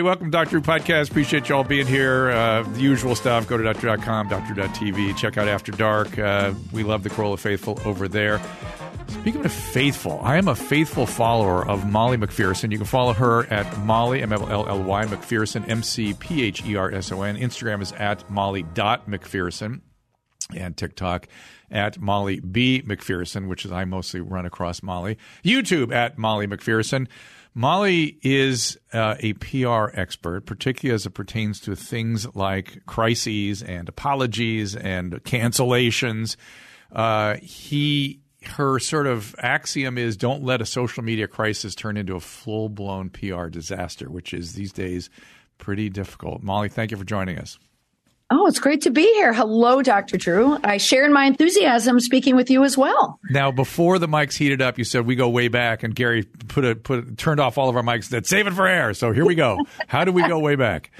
everybody. Welcome to Doctor Podcast. Appreciate you all being here. Uh, the usual stuff. Go to doctor.com, doctor.tv. Check out After Dark. Uh, we love the Carolla Faithful over there. Speaking of faithful, I am a faithful follower of Molly McPherson. You can follow her at Molly, M L L Y, McPherson, M C P H E R S O N. Instagram is at Molly.McPherson and TikTok at Molly B. McPherson, which is I mostly run across Molly. YouTube at Molly McPherson. Molly is uh, a PR expert, particularly as it pertains to things like crises and apologies and cancellations. Uh, he her sort of axiom is don't let a social media crisis turn into a full blown PR disaster, which is these days pretty difficult. Molly, thank you for joining us. Oh, it's great to be here. Hello, Dr. Drew. I share in my enthusiasm speaking with you as well. Now, before the mics heated up, you said we go way back, and Gary put a put turned off all of our mics. That save it for air. So here we go. How do we go way back?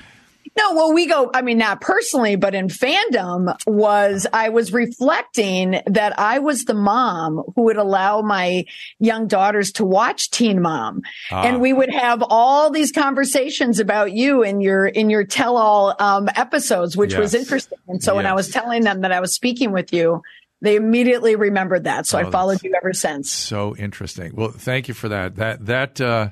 No, well, we go, I mean, not personally, but in fandom was I was reflecting that I was the mom who would allow my young daughters to watch Teen Mom. Ah. And we would have all these conversations about you in your, in your tell all um, episodes, which yes. was interesting. And so yes. when I was telling them that I was speaking with you, they immediately remembered that. So oh, I followed you ever since. So interesting. Well, thank you for that. That, that, uh,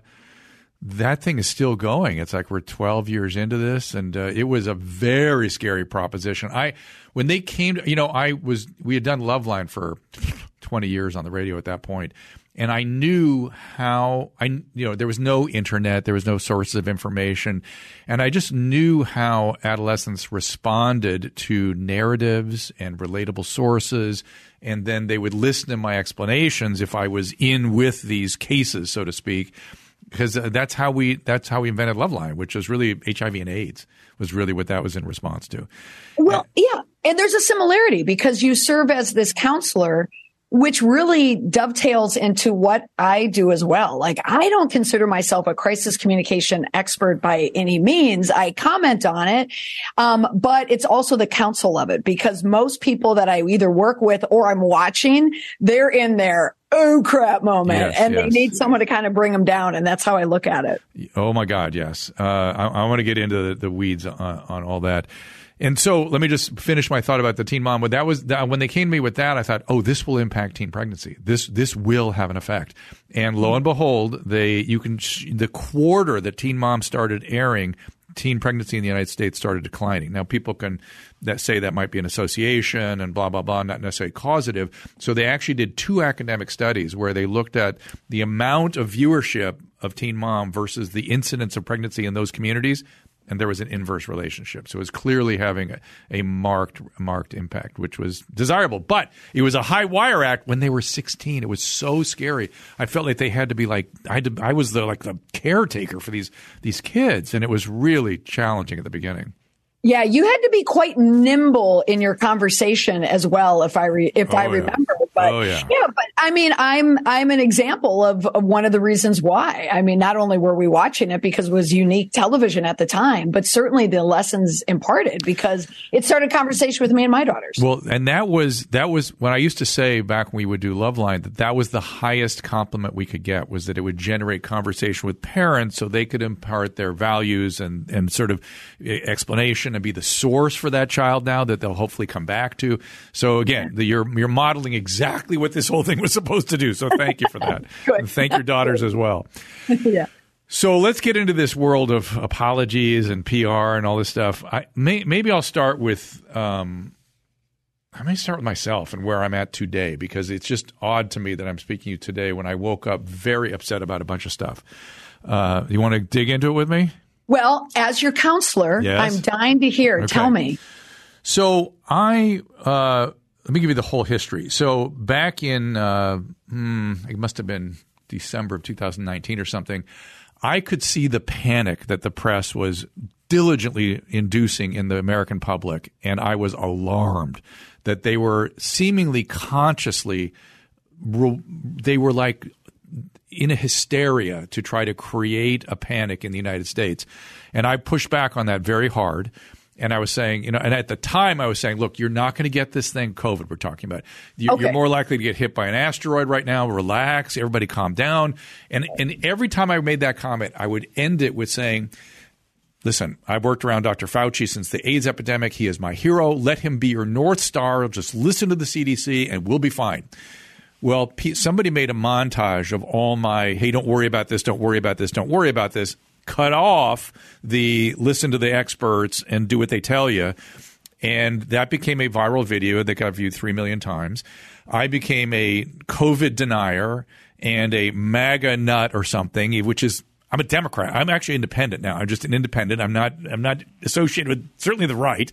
that thing is still going. It's like we're 12 years into this, and uh, it was a very scary proposition. I when they came, to, you know, I was we had done Loveline for 20 years on the radio at that point, and I knew how I you know there was no internet, there was no sources of information, and I just knew how adolescents responded to narratives and relatable sources, and then they would listen to my explanations if I was in with these cases, so to speak because uh, that's how we that's how we invented Loveline, which was really HIV and AIDS was really what that was in response to. Well, yeah, and there's a similarity because you serve as this counselor which really dovetails into what I do as well. Like I don't consider myself a crisis communication expert by any means. I comment on it. Um, but it's also the counsel of it because most people that I either work with or I'm watching, they're in there oh crap moment. Yes, and yes. they need someone to kind of bring them down and that's how i look at it. Oh my god yes. Uh, i, I want to get into the, the weeds on, on, all that. And so let me just finish my thought about the teen mom. But that was that, when they came to me with that i thought oh this will impact teen pregnancy. This this will have an effect. And lo and behold they you can the quarter that teen mom started airing teen pregnancy in the United States started declining. Now, people can that say that might be an association and blah blah blah, not necessarily causative. So they actually did two academic studies where they looked at the amount of viewership of Teen Mom versus the incidence of pregnancy in those communities and there was an inverse relationship. So it was clearly having a, a, marked marked impact, which was desirable. But it was a high wire act when they were 16. It was so scary. I felt like they had to be like I had to, I was the like the caretaker for these these kids, and it was really challenging at the beginning. Yeah, you had to be quite nimble in your conversation as well, if I re- if oh, I remember. Yeah. But oh, yeah. yeah, but I mean, I'm I'm an example of, of one of the reasons why. I mean, not only were we watching it because it was unique television at the time, but certainly the lessons imparted because it started conversation with me and my daughters. Well, and that was that was when I used to say back when we would do Loveline that that was the highest compliment we could get was that it would generate conversation with parents so they could impart their values and and sort of eh, explanation and be the source for that child now that they'll hopefully come back to. So again, the, you're you're modeling exactly what this whole thing was supposed to do. So thank you for that. and thank your daughters as well. yeah. So let's get into this world of apologies and PR and all this stuff. I, may, maybe I'll start with um, I may start with myself and where I'm at today because it's just odd to me that I'm speaking to you today when I woke up very upset about a bunch of stuff. Uh, you want to dig into it with me? Well, as your counselor, yes. I'm dying to hear. Okay. Tell me. So I uh, let me give you the whole history. So back in uh, hmm, it must have been December of 2019 or something. I could see the panic that the press was diligently inducing in the American public, and I was alarmed that they were seemingly consciously they were like in a hysteria to try to create a panic in the United States. And I pushed back on that very hard. And I was saying, you know, and at the time I was saying, look, you're not going to get this thing, COVID, we're talking about. You're, okay. you're more likely to get hit by an asteroid right now. Relax. Everybody calm down. And, and every time I made that comment, I would end it with saying, listen, I've worked around Dr. Fauci since the AIDS epidemic. He is my hero. Let him be your North Star. Just listen to the CDC and we'll be fine. Well, somebody made a montage of all my, hey, don't worry about this, don't worry about this, don't worry about this. Cut off the listen to the experts and do what they tell you. And that became a viral video that got viewed 3 million times. I became a COVID denier and a MAGA nut or something, which is I'm a Democrat. I'm actually independent now. I'm just an independent. I'm not. I'm not associated with certainly the right.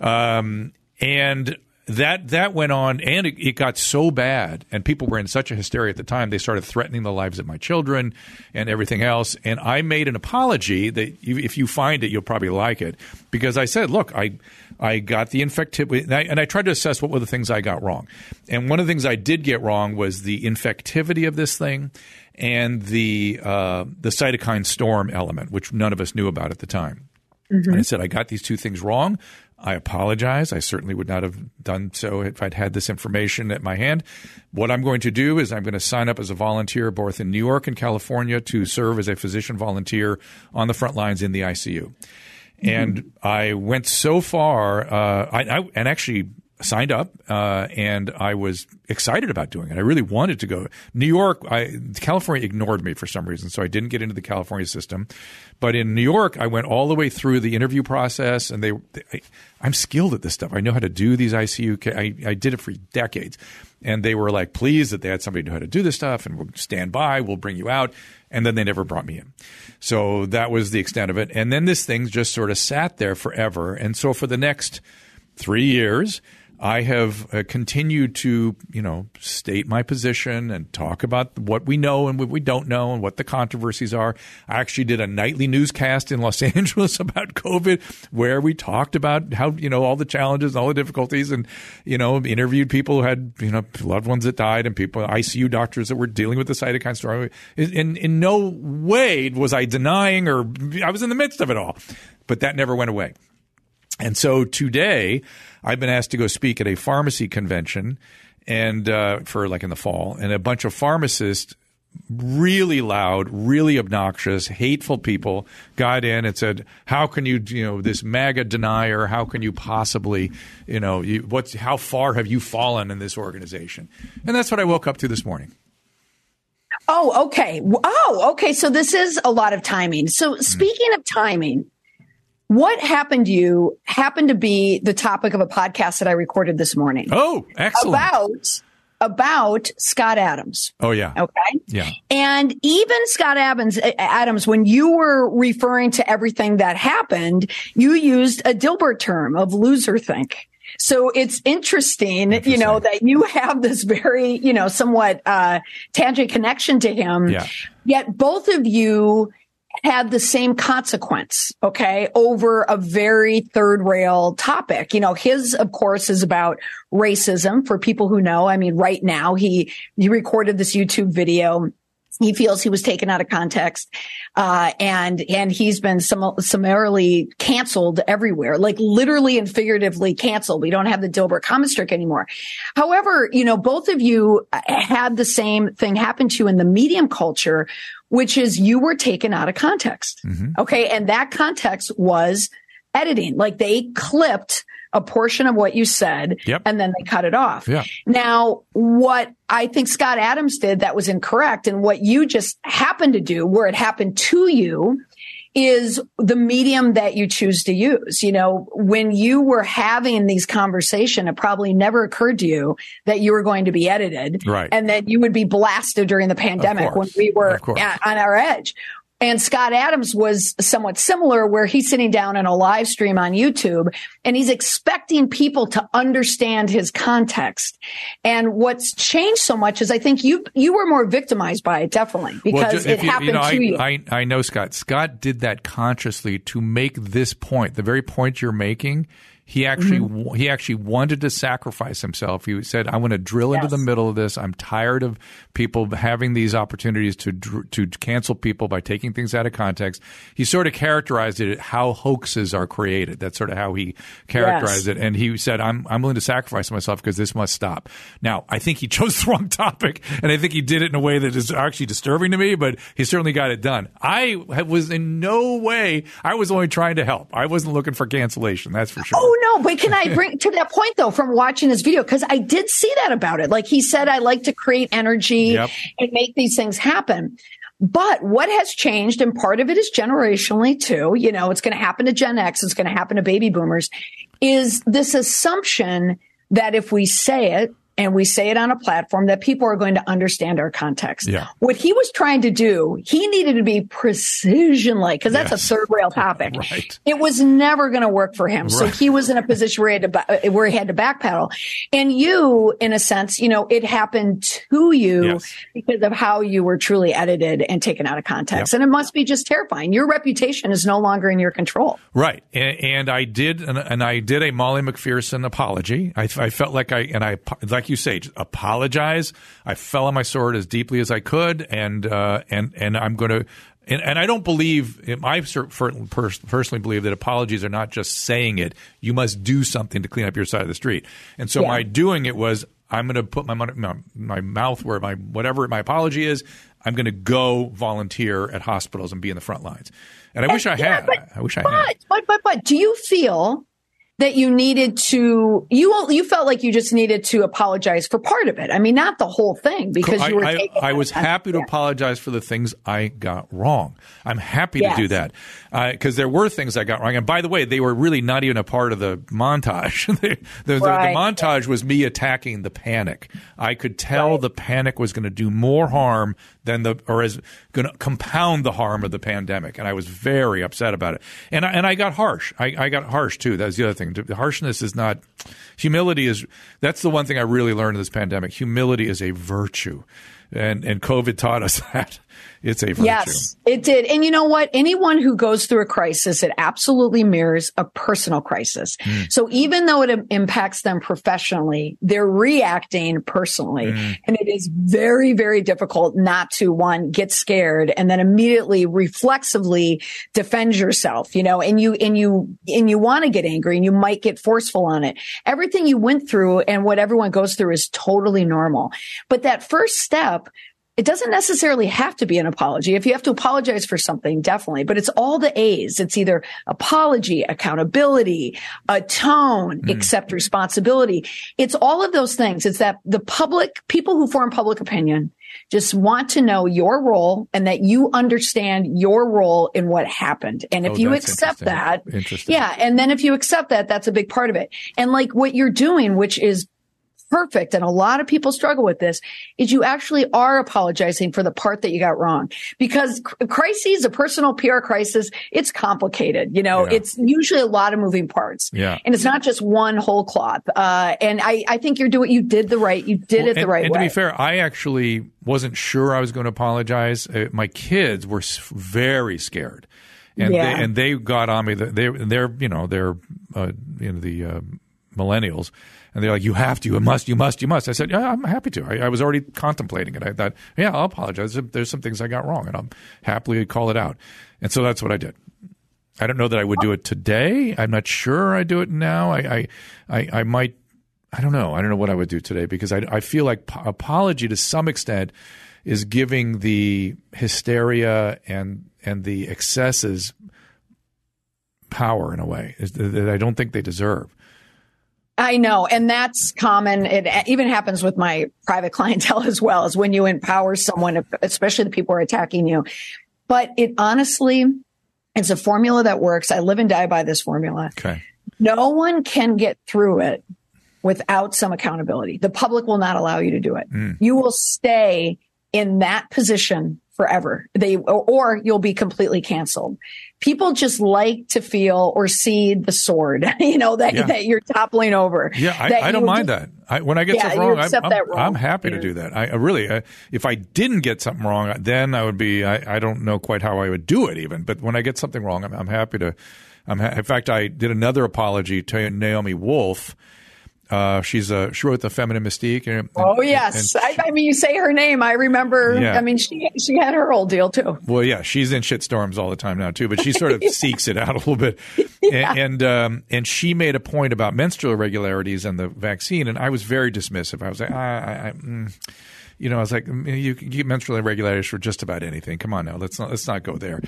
Um, and that that went on, and it, it, got so bad, and people were in such a hysteria at the time. They started threatening the lives of my children and everything else. And I made an apology that you, if you find it, you'll probably like it because I said, "Look, I I got the infectivity, and I, and I tried to assess what were the things I got wrong. And one of the things I did get wrong was the infectivity of this thing." and the uh, the cytokine storm element, which none of us knew about at the time. Mm-hmm. And I said, I got these two things wrong. I apologize. I certainly would not have done so if I'd had this information at my hand. What I'm going to do is I'm going to sign up as a volunteer both in New York and California to serve as a physician volunteer on the front lines in the ICU. Mm-hmm. And I went so far, uh, I, I, and actually signed up uh, and I was excited about doing it. I really wanted to go. New York, I, California ignored me for some reason, so I didn't get into the California system. But in New York, I went all the way through the interview process, and they, they I, am skilled at this stuff. I know how to do these ICU. I, I did it for decades, and they were like pleased that they had somebody who knew how to do this stuff, and we'll stand by. We'll bring you out. And then they never brought me in. So that was the extent of it. And then this thing just sort of sat there forever. And so for the next three years, I have uh, continued to, you know, state my position and talk about what we know and what we don't know and what the controversies are. I actually did a nightly newscast in Los Angeles about COVID where we talked about how, you know, all the challenges, all the difficulties and, you know, interviewed people who had, you know, loved ones that died and people, ICU doctors that were dealing with the cytokine storm. In, in no way was I denying or I was in the midst of it all, but that never went away. And so today, I've been asked to go speak at a pharmacy convention and uh, for like in the fall, and a bunch of pharmacists really loud, really obnoxious, hateful people got in and said, "How can you, you know, this MAGA denier? How can you possibly, you know, you, what's how far have you fallen in this organization?" And that's what I woke up to this morning. Oh, okay. Oh, okay. So this is a lot of timing. So speaking mm. of timing, what happened to you happened to be the topic of a podcast that I recorded this morning. Oh, excellent. About about Scott Adams. Oh yeah. Okay. Yeah. And even Scott Adams Adams when you were referring to everything that happened, you used a Dilbert term of loser think. So it's interesting, interesting, you know, that you have this very, you know, somewhat uh tangent connection to him. Yeah. Yet both of you had the same consequence, okay, over a very third rail topic. You know, his, of course, is about racism for people who know. I mean, right now he, he recorded this YouTube video. He feels he was taken out of context, uh, and and he's been sum- summarily canceled everywhere, like literally and figuratively canceled. We don't have the Dilbert comment streak anymore. However, you know, both of you had the same thing happen to you in the medium culture, which is you were taken out of context. Mm-hmm. Okay. And that context was editing. Like they clipped a portion of what you said yep. and then they cut it off. Yeah. Now, what I think Scott Adams did that was incorrect and what you just happened to do where it happened to you is the medium that you choose to use. You know, when you were having these conversation, it probably never occurred to you that you were going to be edited right. and that you would be blasted during the pandemic when we were at, on our edge. And Scott Adams was somewhat similar where he's sitting down in a live stream on YouTube and he's expecting people to understand his context. And what's changed so much is I think you you were more victimized by it definitely because well, it you, happened you know, to I, you. I, I know Scott. Scott did that consciously to make this point, the very point you're making He actually mm-hmm. he actually wanted to sacrifice himself. He said, "I want to drill yes. into the middle of this. I'm tired of people having these opportunities to to cancel people by taking things out of context." He sort of characterized it how hoaxes are created. That's sort of how he characterized yes. it. And he said, "I'm I'm willing to sacrifice myself because this must stop." Now, I think he chose the wrong topic, and I think he did it in a way that is actually disturbing to me. But he certainly got it done. I was in no way. I was only trying to help. I wasn't looking for cancellation. That's for sure. Oh no, but can I bring to that point though from watching his video because I did see that about it. Like he said, I like to create energy yep. and make these things happen. But what has changed, and part of it is generationally too, you know, it's going to happen to Gen X, it's going to happen to baby boomers, is this assumption that if we say it, and we say it on a platform that people are going to understand our context. Yeah. What he was trying to do, he needed to be precision like, because that's yes. a third rail topic. right. It was never going to work for him. Right. So he was in a position where he had to uh, where he had to backpedal. And you, in a sense, you know, it happened to you yes. because of how you were truly edited and taken out of context. Yep. And it must be just terrifying. Your reputation is no longer in your control. Right. And, and I did, and, and, I did a Molly McPherson apology. I, I felt like I, and I, like you say, just apologize. I fell on my sword as deeply as I could, and uh, and and I'm going to. And, and, I don't believe, I personally believe that apologies are not just saying it. You must do something to clean up your side of the street. And so yeah. my doing it was, I'm going to put my, money, my, my mouth where my whatever my apology is. I'm going to go volunteer at hospitals and be in the front lines. And I and, wish I yeah, had. But, I wish I but, had. But but but do you feel that you needed to you you felt like you just needed to apologize for part of it. I mean, not the whole thing because I, you were. I, I was happy to apologize for the things I got wrong. I'm happy yes. to do that because uh, there were things I got wrong. And by the way, they were really not even a part of the montage. the, the, right. the, montage was me attacking the panic. I could tell right. the panic was going to do more harm than the or is going to compound the harm of the pandemic. And I was very upset about it. And I, and I got harsh. I, I got harsh too. That's the other thing. Harshness is not humility is that's the one thing I really learned in this pandemic. Humility is a virtue. And and COVID taught us that. It's a virtue. Yes, it did. And you know what? Anyone who goes through a crisis, it absolutely mirrors a personal crisis. Mm. So even though it impacts them professionally, they're reacting personally. Mm. And it is very, very difficult not to one, get scared and then immediately reflexively defend yourself, you know, and you, and you, and you want to get angry and you might get forceful on it. Everything you went through and what everyone goes through is totally normal. But that first step it doesn't necessarily have to be an apology. If you have to apologize for something, definitely, but it's all the A's. It's either apology, accountability, atone, mm. accept responsibility. It's all of those things. It's that the public, people who form public opinion just want to know your role and that you understand your role in what happened. And if oh, you accept that, yeah. And then if you accept that, that's a big part of it. And like what you're doing, which is perfect, and a lot of people struggle with this, is you actually are apologizing for the part that you got wrong. Because crises, a personal PR crisis, it's complicated. You know, yeah. it's usually a lot of moving parts. Yeah. And it's not just one whole cloth. Uh, and I, I think you're doing, you did the right, you did well, it the and, right and way. And to be fair, I actually wasn't sure I was going to apologize. Uh, my kids were very scared. And yeah. they, and they got on me. They they're you know they're uh, you know the uh, millennials, and they're like, "You have to, you must, you must, you must." I said, "Yeah, I'm happy to." I, I was already contemplating it. I thought, "Yeah, I'll apologize. There's some things I got wrong, and I'll happily call it out." And so that's what I did. I don't know that I would do it today. I'm not sure I do it now. I, I, I, I might. I don't know. I don't know what I would do today because I, I feel like po- apology to some extent is giving the hysteria and and the excesses power in a way that I don't think they deserve. I know. And that's common. It even happens with my private clientele as well as when you empower someone, especially the people who are attacking you. But it honestly, it's a formula that works. I live and die by this formula. Okay. No one can get through it without some accountability. The public will not allow you to do it. Mm. You will stay in that position forever. They, or you'll be completely canceled. People just like to feel or see the sword, you know, that, yeah. that you're toppling over. Yeah, I, I don't mind that. I, when I get yeah, something wrong, I'm, I'm, wrong, I'm, happy to do that. I really, I, if I didn't get something wrong, then I would be, I, I don't know quite how I would do it even. But when I get something wrong, I'm, I'm happy to, I'm ha- in fact, I did another apology to Naomi Wolf. Uh, she's a she wrote the Feminine Mystique. And, oh yes, and, I, I, mean you say her name, I remember. Yeah. I mean she she had her whole deal too. Well, yeah, she's in shitstorms all the time now too, but she sort of seeks it out a little bit. Yeah. And um, and she made a point about menstrual irregularities and the vaccine, and I was very dismissive. I was like, I, I, I mm you know, I was like, mm, you can get menstrual irregularities for just about anything. Come on now, let's not let's not go there.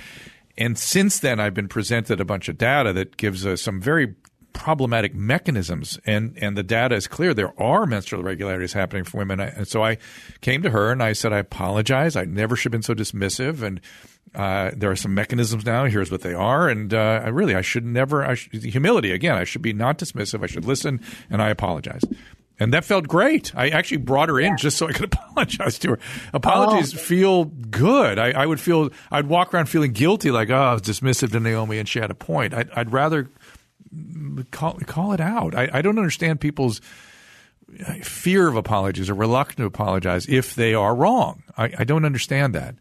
And since then, I've been presented a bunch of data that gives us some very problematic mechanisms, and and the data is clear. There are menstrual irregularities happening for women, and so I came to her and I said, I apologize. I never should have been so dismissive, and uh, there are some mechanisms now. Here's what they are, and uh, I really I should never. I should, humility again. I should be not dismissive. I should listen, and I apologize. And that felt great. I actually brought her in yeah. just so I could apologize to her. Apologies oh. feel good. I, I, would feel I'd walk around feeling guilty, like oh, I was dismissive to Naomi, and she had a point. I'd, I'd rather call call it out. I, I, don't understand people's fear of apologies or reluctant to apologize if they are wrong. I, I don't understand that.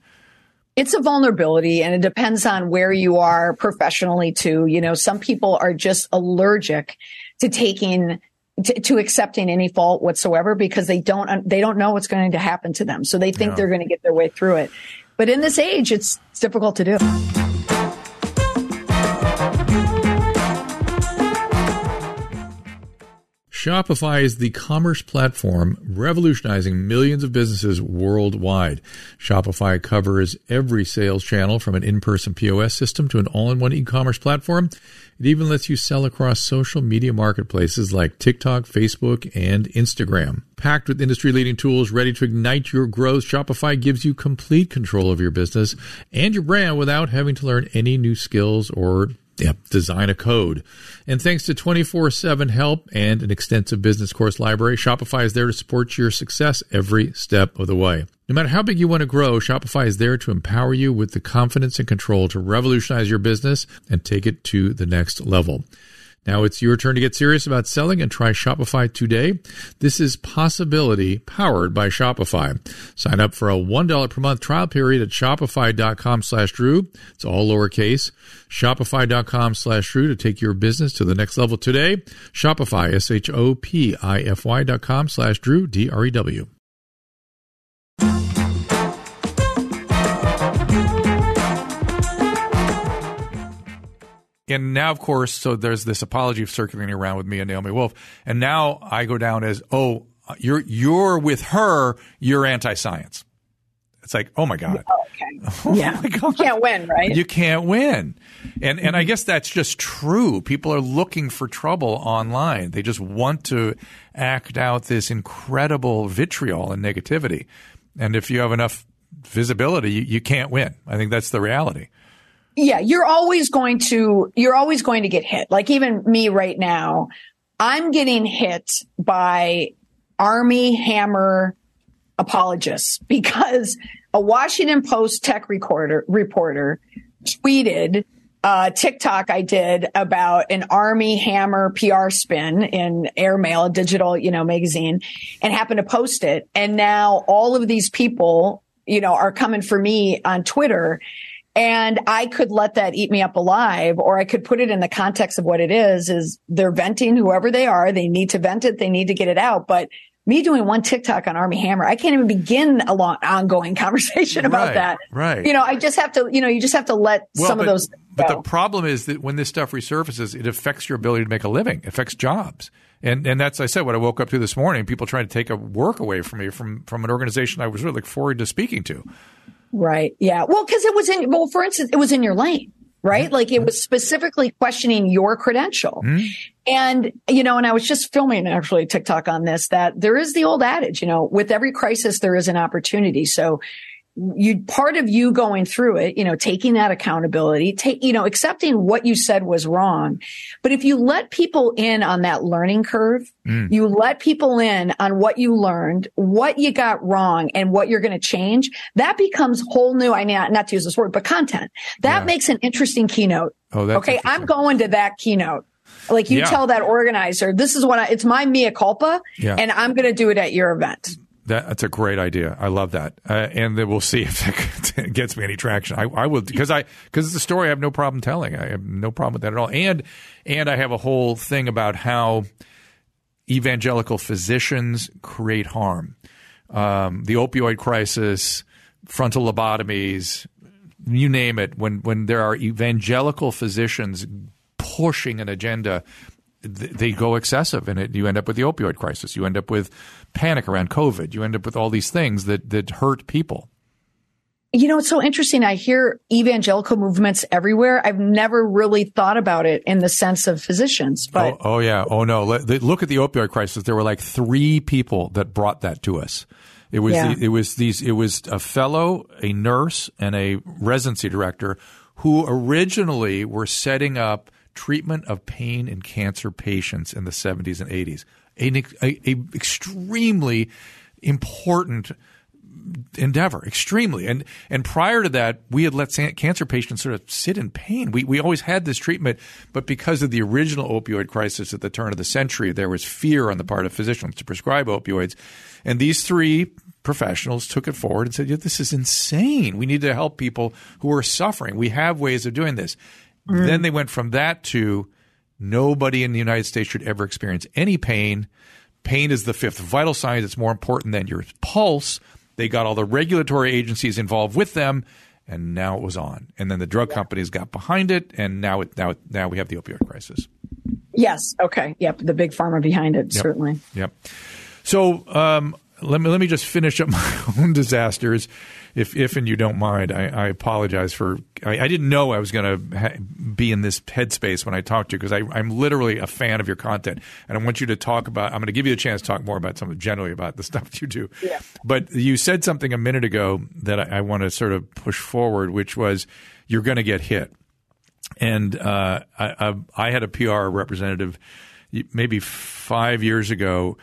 It's a vulnerability and it depends on where you are professionally too. You know, some people are just allergic to taking to, to, accepting any fault whatsoever because they don't they don't know what's going to happen to them. So they think they're going to get their way through it. But in this age, it's, it's difficult to do. Shopify is the commerce platform revolutionizing millions of businesses worldwide. Shopify covers every sales channel from an in-person POS system to an all-in-one e-commerce platform. It even lets you sell across social media marketplaces like TikTok, Facebook, and Instagram. Packed with industry leading tools ready to ignite your growth, Shopify gives you complete control of your business and your brand without having to learn any new skills or Yep, design a code. And thanks to 24 7 help and an extensive business course library, Shopify is there to support your success every step of the way. No matter how big you want to grow, Shopify is there to empower you with the confidence and control to revolutionize your business and take it to the next level. Now it's your turn to get serious about selling and try Shopify today. This is Possibility powered by Shopify. Sign up for a $1 per month trial period at shopify.com slash Drew. It's all lowercase. Shopify.com slash Drew to take your business to the next level today. Shopify, S-H-O-P-I-F-Y dot com slash Drew, D-R-E-W. And now, of course, so there's this apology of circulating around with me and Naomi Wolf, and now I go down as, oh, you're you're with her, you're anti-science. It's like, oh my god, oh, okay. oh yeah, my god. you can't win, right? You can't win, and and I mm-hmm. guess that's just true. People are looking for trouble online. They just want to act out this incredible vitriol and negativity, and if you have enough visibility, you, you can't win. I think that's the reality yeah, you're always going to, you're always going to get hit. Like even me right now, I'm getting hit by Armie Hammer apologists because a Washington Post tech recorder, reporter tweeted uh, TikTok I did about an Armie Hammer PR spin in Airmail, a digital, you know, magazine, and happened to post it. And now all of these people, you know, are coming for me on Twitter and I could let that eat me up alive, or I could put it in the context of what it is, is they're venting whoever they are. They need to vent it. They need to get it out. But me doing one TikTok on Armie Hammer, I can't even begin a long ongoing conversation about right, that. Right. You know, I just have to, you know, you just have to let well, some but, of those. But the problem is that when this stuff resurfaces, it affects your ability to make a living, it affects jobs. And and that's I said what I woke up to this morning. People trying to take a work away from me from from an organization I was really looking forward to speaking to. Right. Yeah. Well, because it was in, well, for instance, it was in your lane, right? Mm-hmm. Like it was specifically questioning your credential. Mm-hmm. And, you know, and I was just filming actually TikTok on this that there is the old adage, you know, with every crisis, there is an opportunity. So you part of you going through it, you know, taking that accountability, take, you know, accepting what you said was wrong. But if you let people in on that learning curve, mm. you let people in on what you learned, what you got wrong and what you're going to change, that becomes whole new, I not, not to use this word, but content. That yeah. makes an interesting keynote. Oh, that's okay. I'm going to that keynote. Like you yeah. tell that organizer, this is what I, it's my mea culpa yeah. and I'm going to do it at your event. That, that's a great idea. I love that, uh, and then we'll see if it gets me any traction. I, I will because I because it's a story I have no problem telling. I have no problem with that at all. And and I have a whole thing about how evangelical physicians create harm. Um, the opioid crisis, frontal lobotomies, you name it. When when there are evangelical physicians pushing an agenda they go excessive and it, you end up with the opioid crisis. You end up with panic around COVID. You end up with all these things that, that hurt people. You know, it's so interesting. I hear evangelical movements everywhere. I've never really thought about it in the sense of physicians. But oh, oh yeah, oh no. Look at the opioid crisis. There were like three people that brought that to us. It was yeah. the, it was these it was a fellow, a nurse, and a residency director who originally were setting up treatment of pain in cancer patients in the 70s and 80s. An a, a extremely important endeavor, extremely. And and prior to that, we had let cancer patients sort of sit in pain. We we always had this treatment, but because of the original opioid crisis at the turn of the century, there was fear on the part of physicians to prescribe opioids. And these three professionals took it forward and said, yeah, "This is insane. We need to help people who are suffering. We have ways of doing this." Mm. Then they went from that to nobody in the United States should ever experience any pain. Pain is the fifth vital sign. It's more important than your pulse. They got all the regulatory agencies involved with them, and now it was on. And then the drug companies got behind it, and now it, now now we have the opioid crisis. Yes. Okay. Yep. The big pharma behind it, yep. certainly. Yep. So um, let me let me just finish up my own disasters if if and you don't mind, I, I apologize for. I, I, didn't know I was going to ha- be in this headspace when I talked to you because I'm literally a fan of your content, and I want you to talk about. I'm going to give you a chance to talk more about something generally about the stuff you do. Yeah. But you said something a minute ago that I, I want to sort of push forward, which was you're going to get hit, and uh, I, I had a PR representative maybe five years ago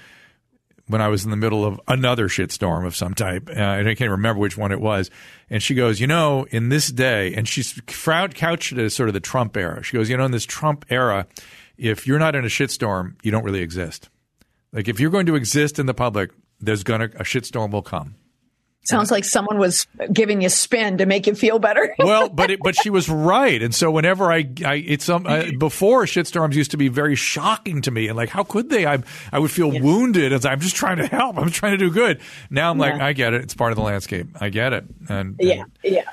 when I was in the middle of another shitstorm of some type. Uh, and I can't remember which one it was. And she goes, you know, in this day, and she's couched it as sort of the Trump era. She goes, you know, in this Trump era, if you're not in a shitstorm, you don't really exist. Like if you're going to exist in the public, there's gonna a shitstorm will come. Sounds like someone was giving you spin to make you feel better. well, but it, but she was right, and so whenever I, I it's um, uh, before shitstorms used to be very shocking to me, and like how could they? I I would feel yeah. wounded as I'm just trying to help. I'm trying to do good. Now I'm yeah. like I get it. It's part of the landscape. I get it. And yeah, yeah.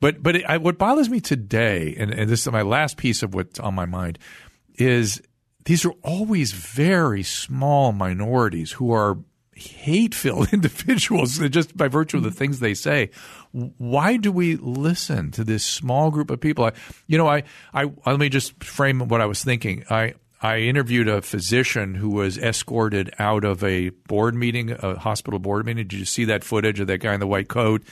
But but it, I, what bothers me today, and, and this is my last piece of what's on my mind, is these are always very small minorities who are hate filled individuals just by virtue of the things they say. Why do we listen to this small group of people? I, you know, I, I, let me just frame what I was thinking. I, I interviewed a physician who was escorted out of a board meeting, a hospital board meeting. Did you see that footage of that guy in the white coat?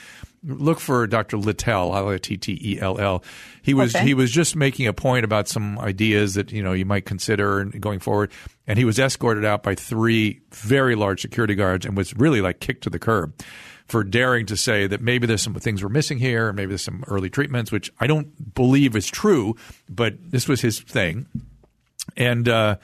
Look for Dr. Littell, L T T E L L. He was okay. he was just making a point about some ideas that you know you might consider going forward, and he was escorted out by three very large security guards and was really like kicked to the curb for daring to say that maybe there's some things we're missing here, maybe there's some early treatments, which I don't believe is true, but this was his thing, and. Uh,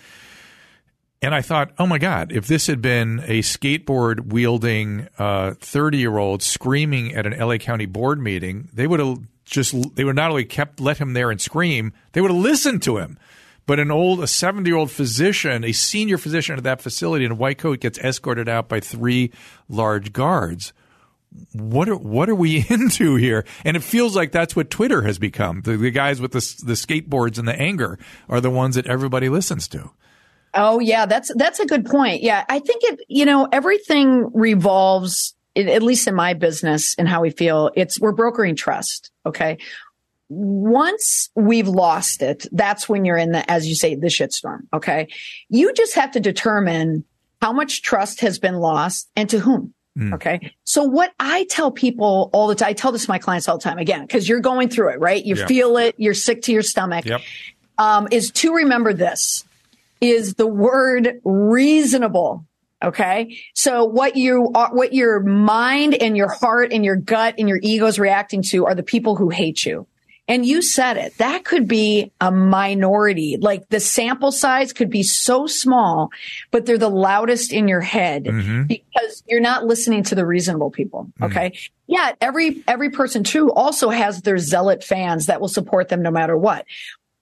and I thought, oh my God, if this had been a skateboard wielding 30 uh, year old screaming at an LA County board meeting, they would have just, they would not only kept, let him there and scream, they would have listened to him. But an old, a 70 year old physician, a senior physician at that facility in a white coat gets escorted out by three large guards. What are, what are we into here? And it feels like that's what Twitter has become. The, the guys with the, the skateboards and the anger are the ones that everybody listens to. Oh yeah, that's that's a good point. Yeah, I think it. You know, everything revolves. At least in my business and how we feel, it's we're brokering trust. Okay. Once we've lost it, that's when you're in the, as you say, the shitstorm. Okay. You just have to determine how much trust has been lost and to whom. Mm. Okay. So what I tell people all the time, I tell this to my clients all the time again, because you're going through it, right? You yeah. feel it. You're sick to your stomach. Yep. Um, is to remember this is the word reasonable. Okay. So what you are, what your mind and your heart and your gut and your ego is reacting to are the people who hate you. And you said it. That could be a minority. Like the sample size could be so small, but they're the loudest in your head mm-hmm. because you're not listening to the reasonable people. Mm. Okay. Mm. Yeah. Every, every person too also has their zealot fans that will support them no matter what.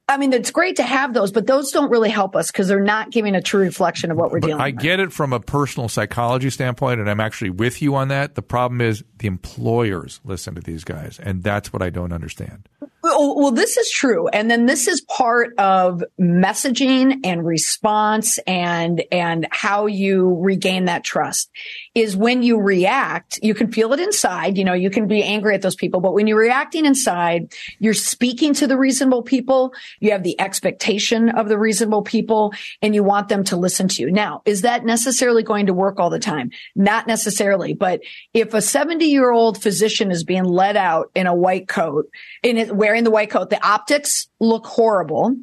I mean, it's great to have those, but those don't really help us because they're not giving a true reflection of what we're but dealing I with. I get it from a personal psychology standpoint, and I'm actually with you on that. The problem is the employers listen to these guys, and that's what I don't understand. Well, well, this is true. And then this is part of messaging and response and, and how you regain that trust is when you react, you can feel it inside. You know, you can be angry at those people, but when you're reacting inside, you're speaking to the reasonable people. You have the expectation of the reasonable people and you want them to listen to you. Now, is that necessarily going to work all the time? Not necessarily, but if a 70 year old physician is being let out in a white coat in it, wearing the white coat, the optics look horrible,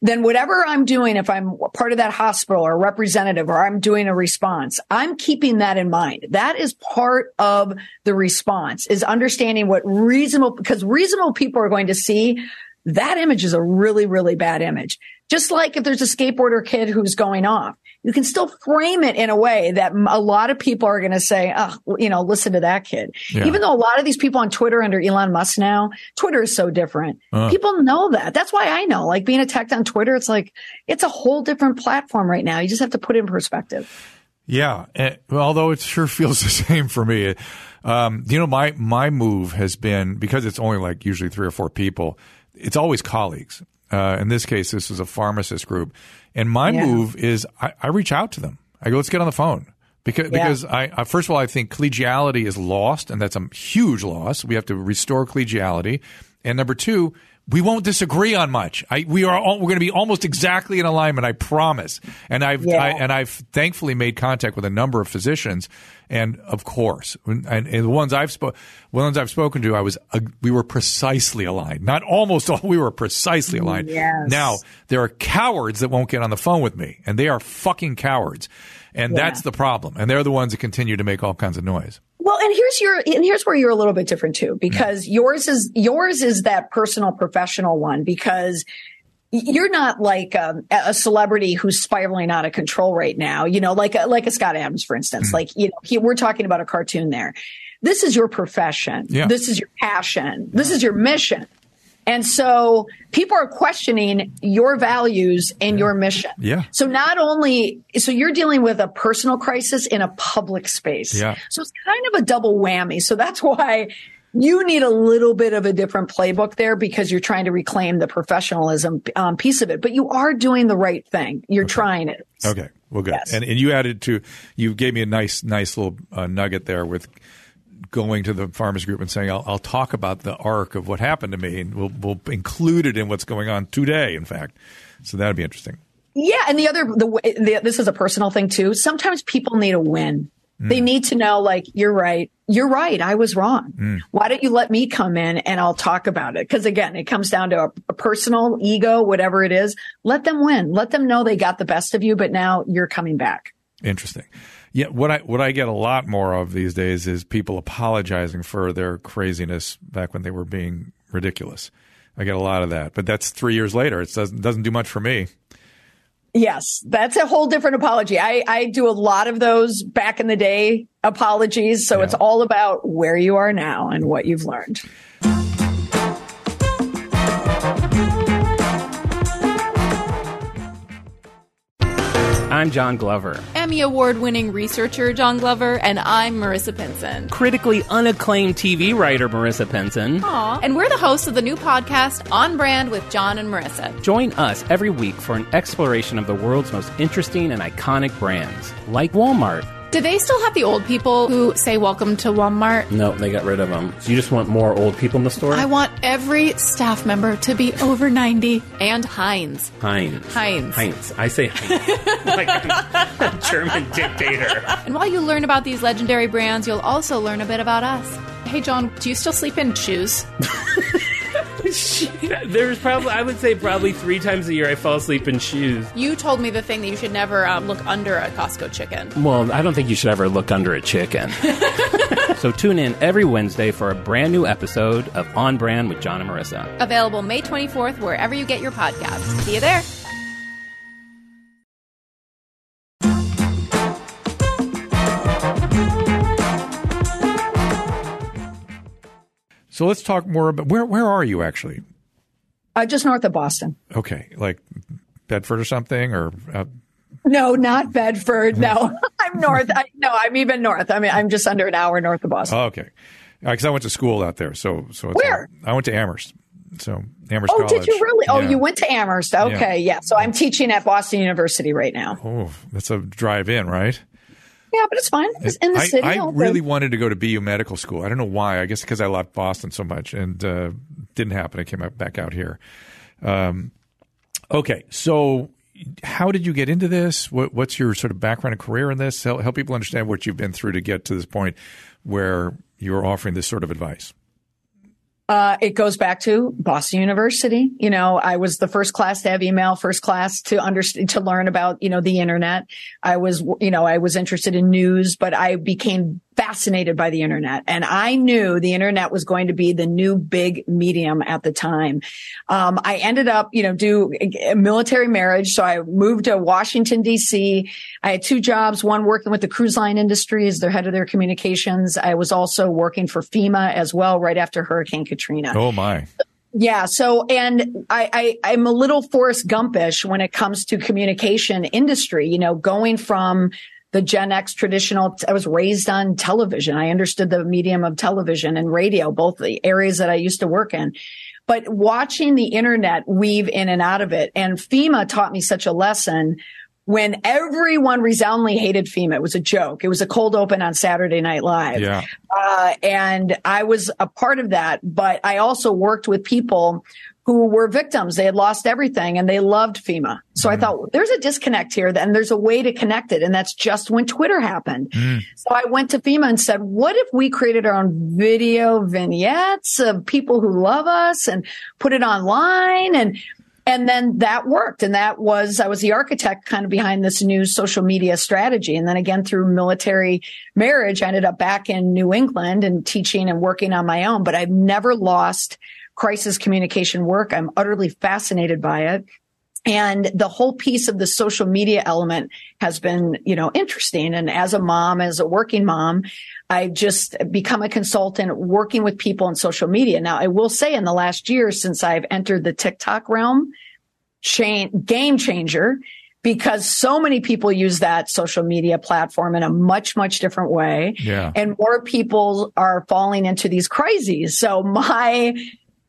then whatever I'm doing, if I'm part of that hospital or representative or I'm doing a response, I'm keeping that in mind. That is part of the response is understanding what reasonable, because reasonable people are going to see that image is a really, really bad image. Just like if there's a skateboarder kid who's going off, you can still frame it in a way that a lot of people are going to say, oh, you know, listen to that kid. Yeah. Even though a lot of these people on Twitter under Elon Musk now, Twitter is so different. Uh. People know that. That's why I know, like being attacked on Twitter, it's like, it's a whole different platform right now. You just have to put it in perspective. Yeah. And, although it sure feels the same for me. Um, you know, my, my move has been because it's only like usually three or four people. It's always colleagues. Uh, in this case, this is a pharmacist group. And my yeah. move is I, I, reach out to them. I go, let's get on the phone. Because, yeah. because I, I, first of all, I think collegiality is lost, and that's a huge loss. We have to restore collegiality. And number two, we won't disagree on much. I, we are all, we're going to be almost exactly in alignment. I promise. And I've yeah. I, and I've thankfully made contact with a number of physicians, and of course, and, and the ones I've spoken, ones I've spoken to, I was uh, we were precisely aligned. Not almost all, we were precisely aligned. Yes. Now there are cowards that won't get on the phone with me, and they are fucking cowards, and yeah. that's the problem. And they're the ones that continue to make all kinds of noise. Well, and here's your, and here's where you're a little bit different too, because yeah. yours is, yours is that personal professional one because you're not like um, a celebrity who's spiraling out of control right now, you know, like, a, like a Scott Adams, for instance, mm-hmm. like, you know, he, we're talking about a cartoon there. This is your profession. Yeah. This is your passion. This is your mission. And so people are questioning your values and your mission. Yeah. So not only, so you're dealing with a personal crisis in a public space. Yeah. So it's kind of a double whammy. So that's why you need a little bit of a different playbook there because you're trying to reclaim the professionalism um, piece of it, but you are doing the right thing. You're okay. trying it. Okay. Well, good. Yes. And, and you added to, you gave me a nice, nice little uh, nugget there with going to the farmers group and saying, I'll, I'll, talk about the arc of what happened to me, and we'll, we'll include it in what's going on today, in fact. So that'd be interesting. Yeah. And the other, the, the this is a personal thing too. Sometimes people need a win. Mm. They need to know, like, you're right. You're right. I was wrong. Mm. Why don't you let me come in and I'll talk about it? Because again, it comes down to a, a personal ego, whatever it is. Let them win. Let them know they got the best of you, but now you're coming back. Interesting. Yeah, what I what I get a lot more of these days is people apologizing for their craziness back when they were being ridiculous. I get a lot of that, but that's three years later. It doesn't doesn't do much for me. Yes, that's a whole different apology. I, I do a lot of those back in the day apologies. So yeah. it's all about where you are now and what you've learned. I'm John Glover. Emmy Award winning researcher John Glover, and I'm Marissa Pinson. Critically unacclaimed TV writer Marissa Pinson. Aww. And we're the hosts of the new podcast, On Brand with John and Marissa. Join us every week for an exploration of the world's most interesting and iconic brands, like Walmart. Do they still have the old people who say welcome to Walmart? No, they got rid of them. So you just want more old people in the store? I want every staff member to be over 90 and Heinz. Heinz. Heinz. Heinz. I say Heinz. like a German dictator. And while you learn about these legendary brands, you'll also learn a bit about us. Hey, John, do you still sleep in shoes? There's probably, I would say, probably three times a year I fall asleep in shoes. You told me the thing that you should never um, look under a Costco chicken. Well, I don't think you should ever look under a chicken. So tune in every Wednesday for a brand new episode of On Brand with John and Marissa. Available May 24th wherever you get your podcasts. See you there. So let's talk more about where where are you actually? Uh, just north of Boston. Okay, like Bedford or something, or uh, No, not Bedford. No, I'm north. I, no, I'm even north. I mean, I'm just under an hour north of Boston. oh, okay, because I went to school out there. So so it's Where? I went to Amherst. So Amherst oh, College. did you really? Oh, you went to Amherst. Okay, yeah. So I'm teaching at Boston University right now. Oh, that's a drive in, right? Yeah, but it's fine. It's in the I, city. I all really wanted to go to BU Medical School. I don't know why. I guess because I loved Boston so much, and uh, didn't happen. I came out, back out here. Um, okay, so how did you get into this? What, what's your sort of background and career in this? Help, help people understand what you've been through to get to this point where you're offering this sort of advice. Uh, it goes back to Boston University. You know, I was the first class to have email, first class to understand, to learn about, you know, the internet. I was, you know, I was interested in news, but I became fascinated by the internet. And I knew the internet was going to be the new big medium at the time. Um, I ended up, you know, do a military marriage. So I moved to Washington, DC. I had two jobs, one working with the cruise line industry as their head of their communications. I was also working for FEMA as well right after Hurricane Katrina. Oh my! Yeah. So, and I, I, I'm a little Forrest Gumpish when it comes to communication industry, you know, going from the Gen X traditional, I was raised on television. I understood the medium of television and radio, both the areas that I used to work in. But watching the internet weave in and out of it, and FEMA taught me such a lesson when everyone resoundingly hated FEMA. It was a joke. It was a cold open on Saturday Night Live. Yeah, Uh, and I was a part of that, but I also worked with people who were victims. They had lost everything and they loved FEMA. So I mm. thought there's a disconnect here and there's a way to connect it. And that's just when Twitter happened. Mm. So I went to FEMA and said, what if we created our own video vignettes of people who love us and put it online and and then that worked. And that was, I was the architect kind of behind this new social media strategy. And then again, through military marriage, I ended up back in New England and teaching and working on my own, but I've never lost crisis communication work. I'm utterly fascinated by it. And the whole piece of the social media element has been, you know, interesting. And as a mom, as a working mom, I've just become a consultant working with people on social media. Now, I will say in the last year since I've entered the TikTok realm, chain, game changer because so many people use that social media platform in a much, much different way. yeah. And more people are falling into these crises. So my,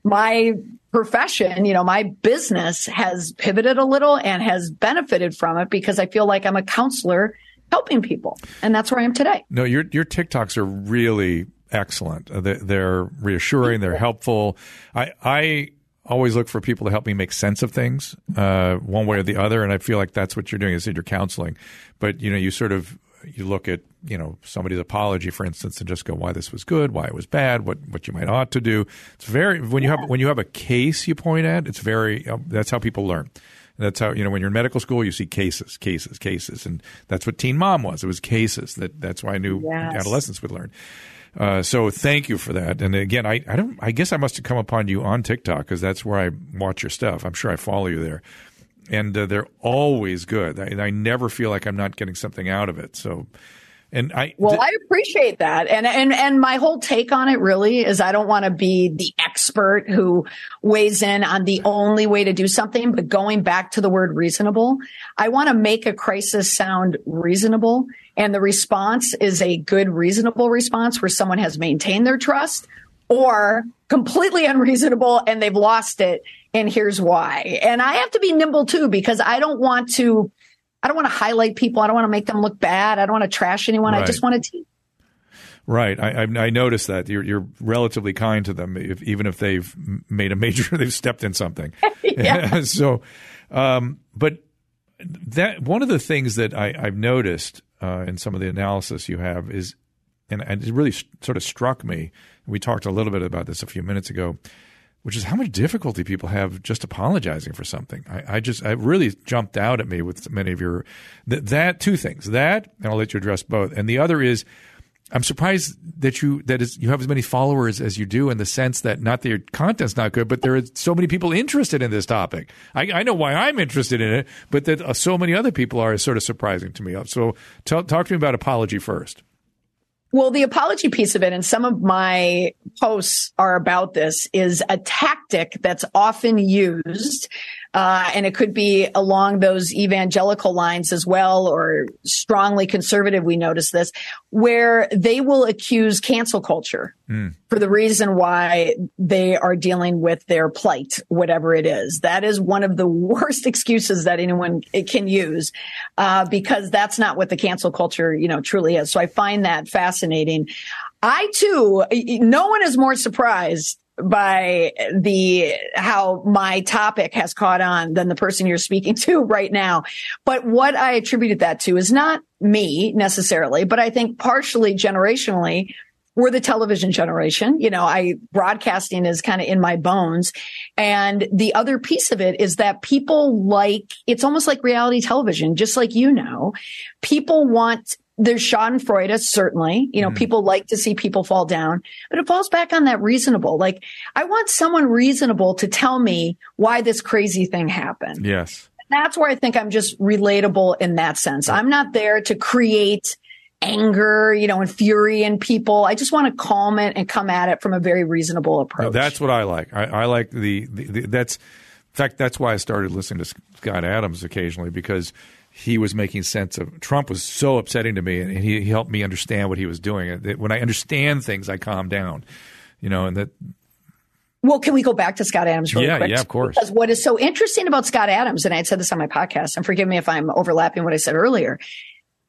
my profession, you know, my business has pivoted a little and has benefited from it because I feel like I'm a counselor helping people. And that's where I am today. No, your your TikToks are really excellent. Uh, they- They're reassuring. They're helpful. I I always look for people to help me make sense of things, uh, one way or the other. And I feel like that's what you're doing. Is that you're counseling, but you know, you sort of you look at you know somebody's apology, for instance, and just go why this was good, why it was bad, what what you might ought to do. It's very when you have when you have a case you point at. It's very that's how people learn. That's how you know when you're in medical school, you see cases, cases, cases, and that's what Teen Mom was. It was cases. That that's why I knew Yes. adolescents would learn. Uh, so thank you for that. And again, I, I don't. I guess I must have come upon you on TikTok because that's where I watch your stuff. I'm sure I follow you there, and uh, they're always good. I, I never feel like I'm not getting something out of it. So, and I Well, I appreciate that. And, and, and my whole take on it really is I don't want to be the expert who weighs in on the only way to do something, but going back to the word reasonable, I want to make a crisis sound reasonable. And the response is a good, reasonable response where someone has maintained their trust or completely unreasonable and they've lost it. And here's why. And I have to be nimble too, because I don't want to, I don't want to highlight people. I don't want to make them look bad. I don't want to trash anyone. I just want to teach. Right, I, I, I noticed that you're, you're relatively kind to them, if, even if they've made a major, they've stepped in something. Yeah. so, um, but that one of the things that I, I've noticed uh, in some of the analysis you have is, and, and it really s- sort of struck me. We talked a little bit about this a few minutes ago, which is how much difficulty people have just apologizing for something. I, I just, it really jumped out at me with many of your that, that two things. That, and I'll let you address both, and the other is I'm surprised that you that is you have as many followers as you do in the sense that not that your content's not good, but there are so many people interested in this topic. I, I know why I'm interested in it, but that uh, so many other people are is sort of surprising to me. So talk to me about apology first. Well, the apology piece of it, and some of my posts are about this, is a tactic that's often used uh, and it could be along those evangelical lines as well, or strongly conservative. We notice this, where they will accuse cancel culture mm. for the reason why they are dealing with their plight, whatever it is. That is one of the worst excuses that anyone can use, uh, because that's not what the cancel culture, you know, truly is. So I find that fascinating. I too, no one is more surprised by the how my topic has caught on than the person you're speaking to right now. But what I attributed that to is not me necessarily, but I think partially generationally we're the television generation. You know, I broadcasting is kind of in my bones. And the other piece of it is that people like, it's almost like reality television, just like you know, people want there's Schadenfreude, certainly. You know, mm. people like to see people fall down, but it falls back on that reasonable. Like, I want someone reasonable to tell me why this crazy thing happened. Yes. That's where I think I'm just relatable in that sense. I'm not there to create anger, you know, and fury in people. I just want to calm it and come at it from a very reasonable approach. No, that's what I like. I, I like the, the, the, that's, in fact, that's why I started listening to Scott Adams occasionally because he was making sense of Trump was so upsetting to me, and he, he helped me understand what he was doing. When I understand things, I calm down, you know, and that. Well, can we go back to Scott Adams really yeah, quick? Yeah, of course. Because what is so interesting about Scott Adams, and I had said this on my podcast, and forgive me if I'm overlapping what I said earlier,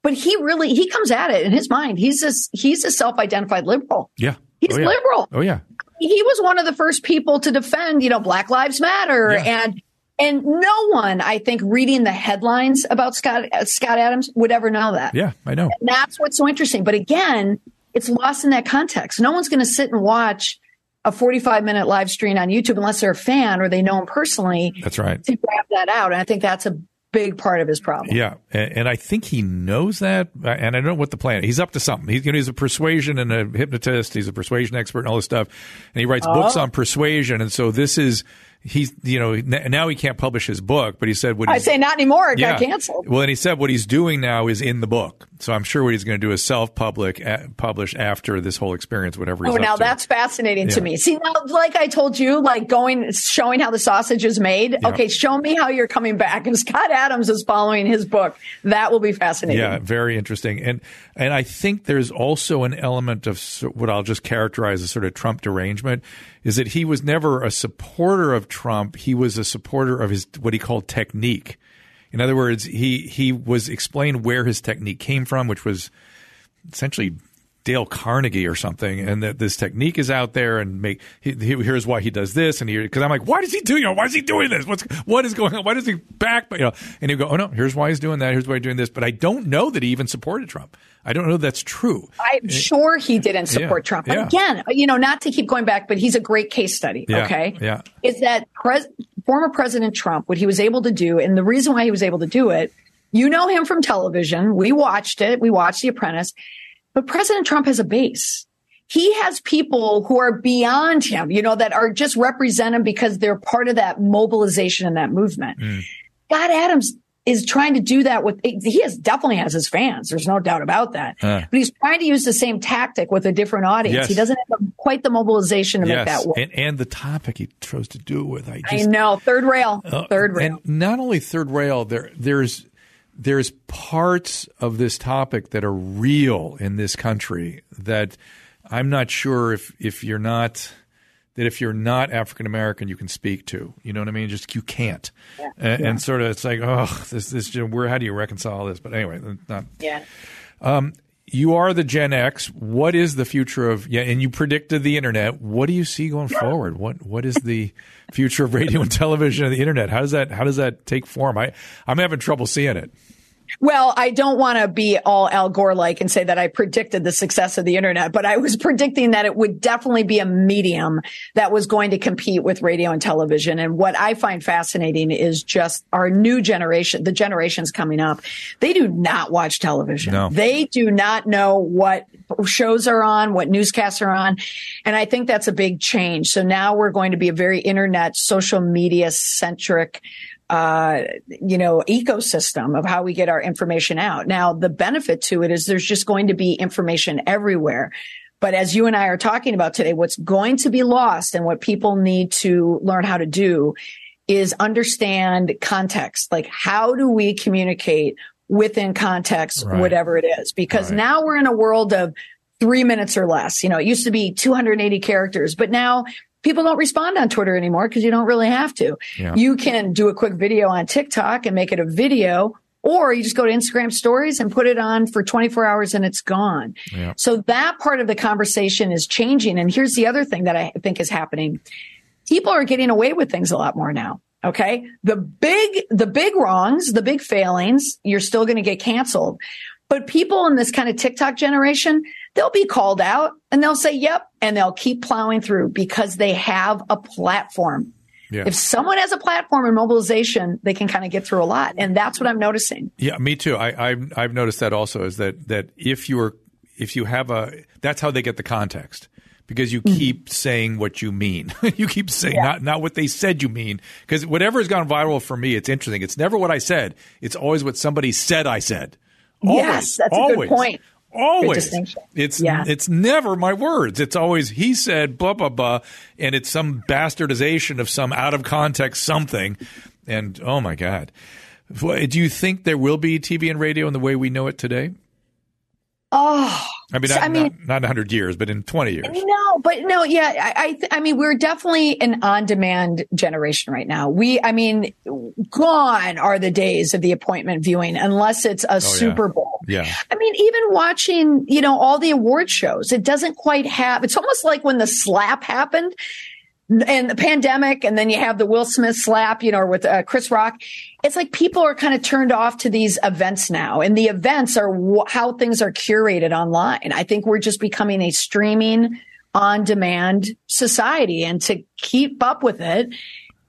but he really he comes at it in his mind. He's a he's a self-identified liberal. Yeah, he's oh, yeah. liberal. Oh yeah, he was one of the first people to defend, you know, Black Lives Matter yeah. and and no one, I think, reading the headlines about Scott uh, Scott Adams would ever know that. Yeah, I know. And that's what's so interesting. But again, it's lost in that context. No one's going to sit and watch a 45 minute live stream on YouTube unless they're a fan or they know him personally. That's right. To grab that out. And I think that's a big part of his problem. Yeah, and, and, I think he knows that, and I don't know what the plan. He's up to something. He's, you know, he's a persuasion and a hypnotist. He's a persuasion expert and all this stuff, and he writes oh. books on persuasion. And so this is he's you know now he can't publish his book, but he said what I say not anymore. It yeah. got canceled. Well, and he said what he's doing now is in the book. So I'm sure what he's going to do is self-public publish after this whole experience, whatever. oh, now that's fascinating yeah. to me. See, now, like I told you, like going showing how the sausage is made. Yeah. Okay, show me how you're coming back. And Scott Adams is following his book. That will be fascinating. Yeah, very interesting. And and I think there's also an element of what I'll just characterize as sort of Trump derangement is that he was never a supporter of Trump. He was a supporter of his what he called technique. In other words, he he was explained where his technique came from, which was essentially Dale Carnegie or something, and that this technique is out there, and make he, he, here's why he does this, and because I'm like, why does he do? You know, why is he doing this? What's what is going on? Why does he back? But you know, and he go, oh no, here's why he's doing that. Here's why he's doing this. But I don't know that he even supported Trump. I don't know that's true. I'm eh, sure he didn't support yeah, Trump. But yeah. again, you know, not to keep going back, but he's a great case study. Yeah, okay, yeah, is that pres- former President Trump what he was able to do, and the reason why he was able to do it. You know him from television. We watched it. We watched The Apprentice but President Trump has a base. He has people who are beyond him, you know, that are just represent him because they're part of that mobilization and that movement. Mm. Scott Adams is trying to do that with he has definitely has his fans there's no doubt about that uh, but he's trying to use the same tactic with a different audience yes. he doesn't have quite the mobilization to yes. make that work and, and, the topic he chose to do it with i, just, I know third rail uh, third rail and not only third rail there there's there's parts of this topic that are real in this country that I'm not sure if if you're not that if you're not African American you can speak to. You know what I mean? Just you can't. Yeah. And, yeah. and, sort of it's like oh this this where how do you reconcile this? But anyway, not. Yeah. Um, you are the Gen X. What is the future of yeah? And you predicted the internet. What do you see going forward? What what is the future of radio and television and the internet? How does that how does that take form? I I'm having trouble seeing it. Well, I don't want to be all Al Gore like and say that I predicted the success of the internet, but I was predicting that it would definitely be a medium that was going to compete with radio and television. And what I find fascinating is just our new generation, the generations coming up, they do not watch television. No. They do not know what shows are on, what newscasts are on. And I think that's a big change. So now we're going to be a very internet, social media centric uh, you know, ecosystem of how we get our information out. Now, the benefit to it is there's just going to be information everywhere. But as you and I are talking about today, what's going to be lost and what people need to learn how to do is understand context. Like, how do we communicate within context, Right. whatever it is? Because Right. now we're in a world of three minutes or less. You know, it used to be 280 characters, but now people don't respond on Twitter anymore because you don't really have to. Yeah. You can do a quick video on TikTok and make it a video, or you just go to Instagram stories and put it on for 24 hours and it's gone. Yeah. So that part of the conversation is changing. And here's the other thing that I think is happening. People are getting away with things a lot more now. Okay. The big, the big wrongs, the big failings, you're still going to get canceled. But people in this kind of TikTok generation, they'll be called out and they'll say, yep. And they'll keep plowing through because they have a platform. Yeah. If someone has a platform and mobilization, they can kind of get through a lot. And that's what I'm noticing. Yeah, me too. I, I've I've noticed that also is that that if you're if you have a that's how they get the context because you mm-hmm. keep saying what you mean. you keep saying not not what they said you mean because whatever has gone viral for me, it's interesting. It's never what I said. It's always what somebody said I said. Always, Yes, that's a good point. Always. It's Yeah. it's never my words. It's always he said blah blah blah, and it's some bastardization of some out of context something. And oh my god, do you think there will be TV and radio in the way we know it today? Oh, I mean, not, I mean- not, not 100 years, but in 20 years. No, but no, yeah, I, I, th- I mean, we're definitely an on-demand generation right now. We, I mean, gone are the days of the appointment viewing, unless it's a oh, Super Bowl. Yeah. I mean, even watching, you know, all the award shows, it doesn't quite have. It's almost like when the slap happened and the pandemic, and then you have the Will Smith slap, you know, with uh, Chris Rock. It's like people are kind of turned off to these events now, and the events are wh- how things are curated online. I think we're just becoming a streaming on demand society, and to keep up with it,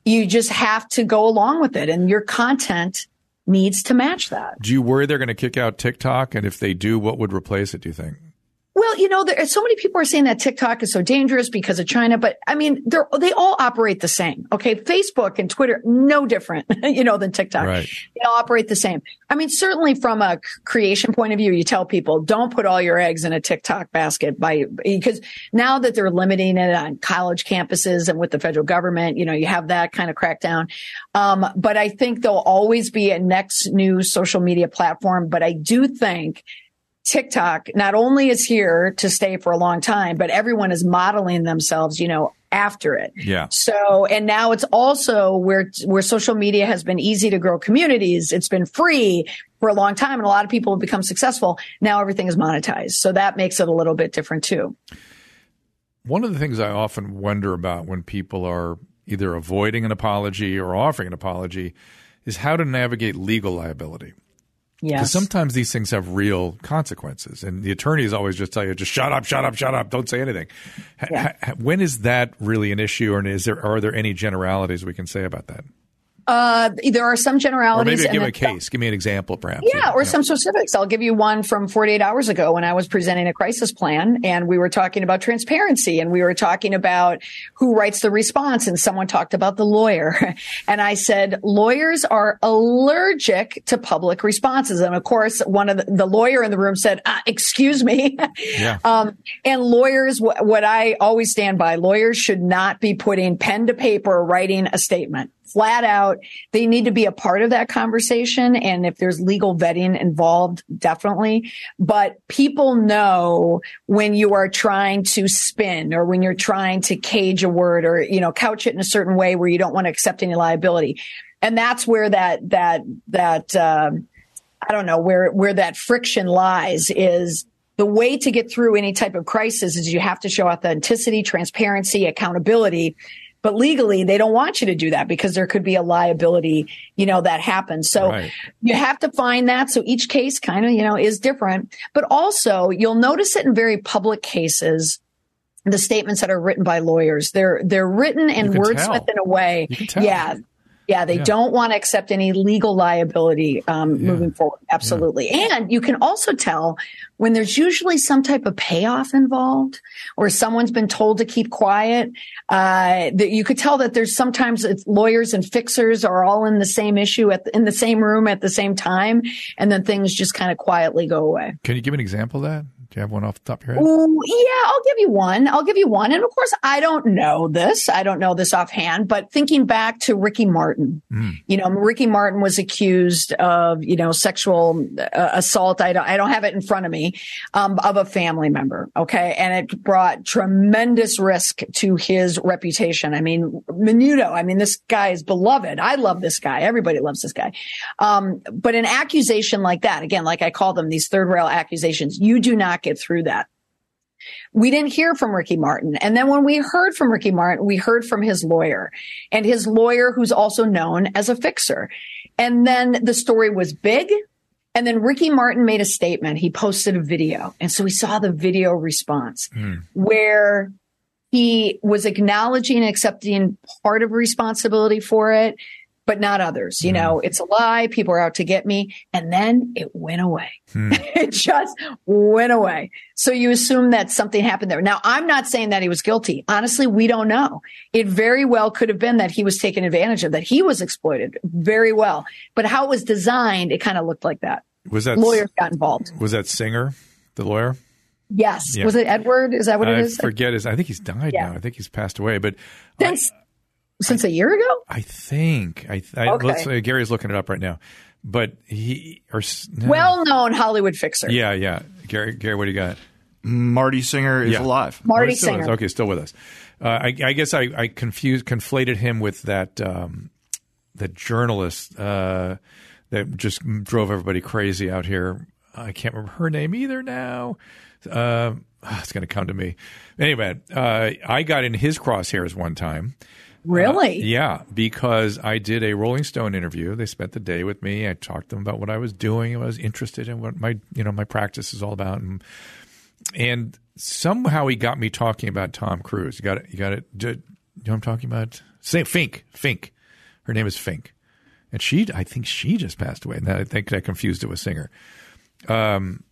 you just have to go along with it, and your content needs to match that. Do you worry they're going to kick out TikTok? And if they do, what would replace it, do you think? Well, you know, there so many people are saying that TikTok is so dangerous because of China, but I mean, they're, they all operate the same. Okay. Facebook and Twitter, no different, you know, than TikTok. Right. They all operate the same. I mean, certainly from a creation point of view, you tell people don't put all your eggs in a TikTok basket by, because now that they're limiting it on college campuses and with the federal government, you know, you have that kind of crackdown. Um, but I think there'll always be a next new social media platform. But I do think TikTok not only is here to stay for a long time, but everyone is modeling themselves, you know, after it. Yeah. So, and now it's also where, where social media has been easy to grow communities. It's been free for a long time and a lot of people have become successful. Now everything is monetized. So that makes it a little bit different too. One of the things I often wonder about when people are either avoiding an apology or offering an apology is how to navigate legal liability. Because Yes. sometimes these things have real consequences, and the attorneys always just tell you, "Just shut up, shut up, shut up, don't say anything." Yeah. when is that really an issue, and is there are there any generalities we can say about that? Uh, there are some generalities. Or maybe give a case, give me an example, perhaps. Yeah, or some specifics. I'll give you one from 48 hours ago when I was presenting a crisis plan and we were talking about transparency and we were talking about who writes the response and someone talked about the lawyer. And I said, lawyers are allergic to public responses. And of course, one of the, the lawyer in the room said, uh, excuse me. Yeah. Um, and lawyers, wh- what I always stand by, lawyers should not be putting pen to paper writing a statement. Flat out, they need to be a part of that conversation. And if there's legal vetting involved, definitely. But people know when you are trying to spin or when you're trying to cage a word or, you know, couch it in a certain way where you don't want to accept any liability. And that's where that, that, that, um, I don't know where where that friction lies is the way to get through any type of crisis is you have to show authenticity, transparency, accountability. But legally, they don't want you to do that because there could be a liability, you know, that happens. So Right. you have to find that. So each case kind of, you know, is different. But also, you'll notice it in very public cases. The statements that are written by lawyers, they're they're written and can wordsmith in a way. You can tell. Yeah. Yeah, they Yeah. don't want to accept any legal liability um, moving forward. Absolutely. And you can also tell when there's usually some type of payoff involved or someone's been told to keep quiet. Uh, that you could tell that there's sometimes it's lawyers and fixers are all in the same issue at the, in the same room at the same time. And then things just kind of quietly go away. Can you give an example of that? Do you have one off the top of your head? Ooh, yeah, I'll give you one. I'll give you one. And of course, I don't know this. I don't know this offhand, but thinking back to Ricky Martin, you know, Ricky Martin was accused of, you know, sexual uh, assault. I don't, I don't have it in front of me, um, of a family member. Okay. And it brought tremendous risk to his reputation. I mean, Menudo, I mean, this guy is beloved. I love this guy. Everybody loves this guy. Um, but an accusation like that, again, like I call them these third rail accusations, you do not get through that. We didn't hear from Ricky Martin. And then when we heard from Ricky Martin, we heard from his lawyer and his lawyer, who's also known as a fixer. And then the story was big. And then Ricky Martin made a statement. He posted a video. And so we saw the video response hmm. where he was acknowledging and accepting part of responsibility for it, but not others. You hmm. know, it's a lie. People are out to get me. And then it went away. Hmm. it just went away. So you assume that something happened there. Now, I'm not saying that he was guilty. Honestly, we don't know. It very well could have been that he was taken advantage of, that he was exploited very well. But how it was designed, it kind of looked like that. Was that Lawyers got involved. Was that Singer, the lawyer? Yes. Yeah. Was it Edward? Is that what it is? I forget his. I think he's died Yeah. now. I think he's passed away. But I, Since, since a year ago? I think I, I Okay. let's, uh, Gary's looking it up right now. But he or no. Well known Hollywood fixer. yeah, yeah. Gary, Gary, what do you got? Marty Singer is Yeah. alive. Marty still is. Singer. Okay, still with us. Uh, I, I guess I, I confused, conflated him with that um, that journalist uh, that just drove everybody crazy out here. I can't remember her name either now. Uh, it's going to come to me. Anyway, uh, I got in his crosshairs one time. Really? Yeah, because I did a Rolling Stone interview. They spent the day with me. I talked to them about what I was doing what I was interested in, what my you know my practice is all about, and and somehow he got me talking about Tom Cruise. You got it. You got it. Do, you know what I'm talking about? Say Finke. Finke. Her name is Finke, and she I think she just passed away. And I think I confused it with Singer. Um,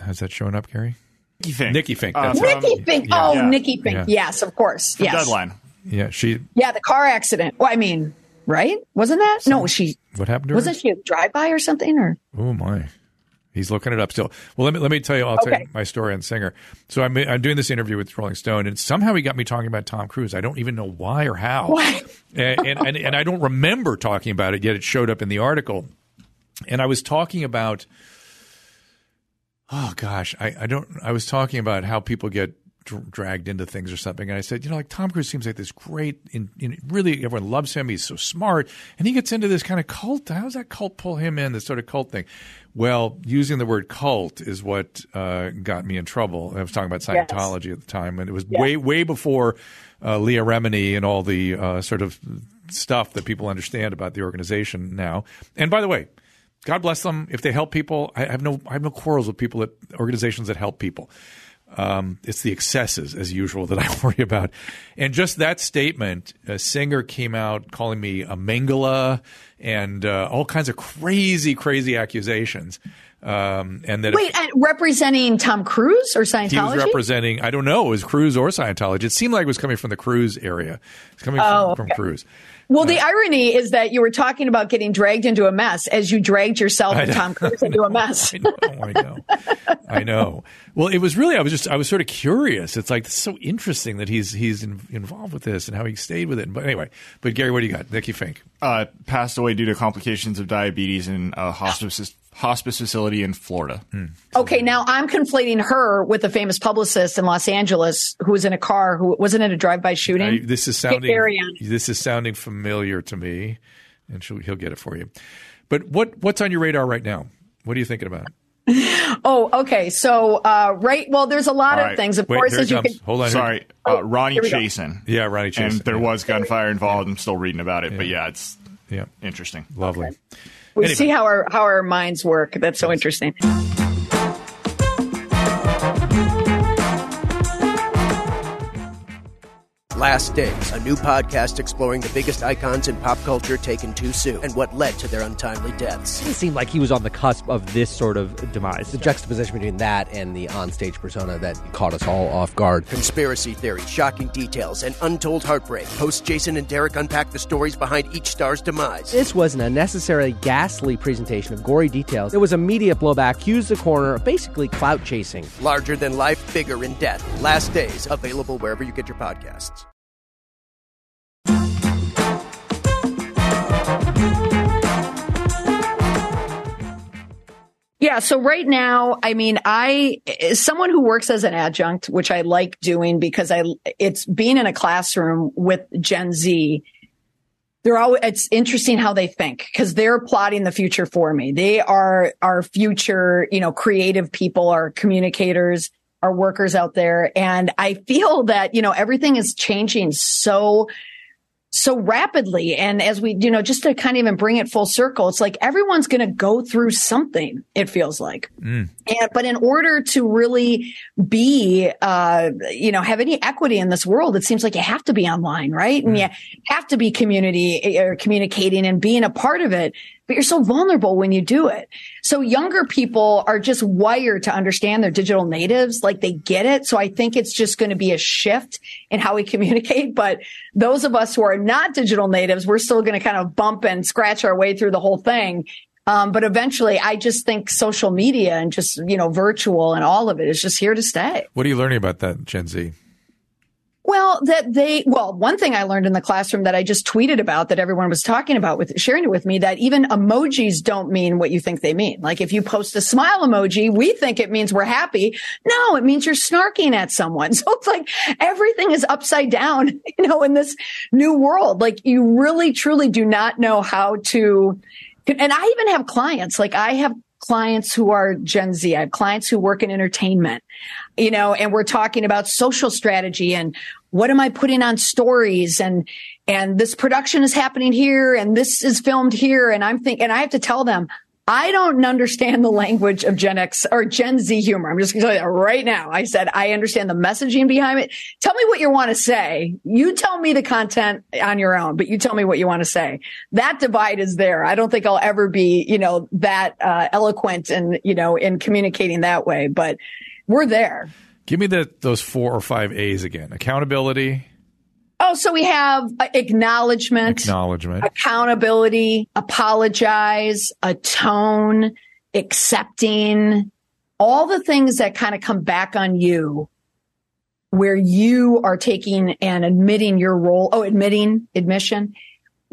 how's that showing up, Gary? Nikki Finke. Nikki Finke. Uh, That's from- Nikki Finke. Yeah. Oh, Yeah. Nikki Finke. Yeah. Yes, of course. from yes. Deadline. Yeah, she. Yeah, the car accident. Well, I mean, right? Wasn't that? No, she What happened to her? wasn't she a drive by or something? Or Oh my, he's looking it up still. Well, let me let me tell you. I'll tell Okay. you my story on Singer. So I'm I'm doing this interview with Rolling Stone, and somehow he got me talking about Tom Cruise. I don't even know why or how, Why? and, and and and I don't remember talking about it yet. It showed up in the article, and I was talking about. Oh gosh, I, I don't. I was talking about how people get dr- dragged into things or something, and I said, you know, like Tom Cruise seems like this great, in, in really everyone loves him. He's so smart, and he gets into this kind of cult. How does that cult pull him in? This sort of cult thing. Well, using the word cult is what uh, got me in trouble. I was talking about Yes. Scientology at the time, and it was way way before uh, Leah Remini and all the uh, sort of stuff that people understand about the organization now. And by the way. God bless them. If they help people, I have no I have no quarrels with people at organizations that help people. Um, it's the excesses, as usual, that I worry about. And just that statement, a singer came out calling me a Mengele and uh, all kinds of crazy, crazy accusations. Um, and that wait, and representing Tom Cruise or he was Scientology? representing, I don't know, it was Cruise or Scientology. It seemed like it was coming from the Cruise area. It's coming Oh, from, from Cruise. well, the irony is that you were talking about getting dragged into a mess as you dragged yourself and. Tom Cruise into a mess. I know, I know, I know. Well, it was really I was just I was sort of curious. It's like it's so interesting that he's he's in, involved with this and how he stayed with it. But anyway, but Gary, what do you got? Nikki Finke. Uh, passed away due to complications of diabetes in a hospice hospice facility in Florida. Okay, now I'm conflating her with a famous publicist in Los Angeles who was in a car who wasn't in a drive-by shooting. I, this is sounding this is sounding familiar to me, and she'll, he'll get it for you. But what what's on your radar right now? What are you thinking about? oh, okay. So, uh, right. Well, there's a lot All of things. Of Wait, course, as you comes. can. Hold on. here- Sorry, Oh, uh, Ronni here. Chasen. Yeah, Ronni Chasen. And there yeah. was gunfire involved. I'm still reading about it, but yeah, it's Yeah, interesting. lovely. We Anyway. see how our how our minds work. That's so interesting. Last Days, a new podcast exploring the biggest icons in pop culture taken too soon and what led to their untimely deaths. It seemed like he was on the cusp of this sort of demise. The juxtaposition between that and the onstage persona that caught us all off guard. Conspiracy theories, shocking details, and untold heartbreak. Hosts Jason and Derek unpack the stories behind each star's demise. This was an unnecessarily ghastly presentation of gory details. It was a media blowback, Hughes the corner, basically clout chasing. Larger than life, bigger in death. Last Days, available wherever you get your podcasts. Yeah. So right now, I mean, I, as someone who works as an adjunct, which I like doing because I, it's being in a classroom with Gen Z. They're all, it's interesting how they think because they're plotting the future for me. They are our future, you know, creative people, our communicators, our workers out there. And I feel that, you know, everything is changing so so rapidly. And as we, you know, just to kind of even bring it full circle, it's like everyone's going to go through something, it feels like. Mm. And, but in order to really be, uh, you know, have any equity in this world, it seems like you have to be online, right? And mm. you have to be community eh, or communicating and being a part of it. But you're so vulnerable when you do it. So younger people are just wired to understand they're digital natives, like they get it. So I think it's just going to be a shift in how we communicate. But those of us who are not digital natives, we're still going to kind of bump and scratch our way through the whole thing. Um, but eventually, I just think social media and just, you know, virtual and all of it is just here to stay. What are you learning about that, Gen Z? Well, that they, well, one thing I learned in the classroom that I just tweeted about that everyone was talking about with sharing it with me that even emojis don't mean what you think they mean. Like if you post a smile emoji, we think it means we're happy. No, it means you're snarking at someone. So it's like everything is upside down, you know, in this new world. Like you really truly do not know how to, and I even have clients, like I have clients who are Gen Z. I have clients who work in entertainment, you know, and we're talking about social strategy and what am I putting on stories and, and this production is happening here and this is filmed here. And I'm thinking, and I have to tell them, I don't understand the language of Gen X or Gen Z humor. I'm just going to tell you that right now. I said, I understand the messaging behind it. Tell me what you want to say. You tell me the content on your own, but you tell me what you want to say. That divide is there. I don't think I'll ever be, you know, that uh, eloquent and, you know, in communicating that way, but we're there. Give me the those four or five A's again. Accountability, Oh, so we have uh, acknowledgement, acknowledgement, accountability, apologize, atone, accepting, all the things that kind of come back on you where you are taking and admitting your role. Oh, admitting, admission,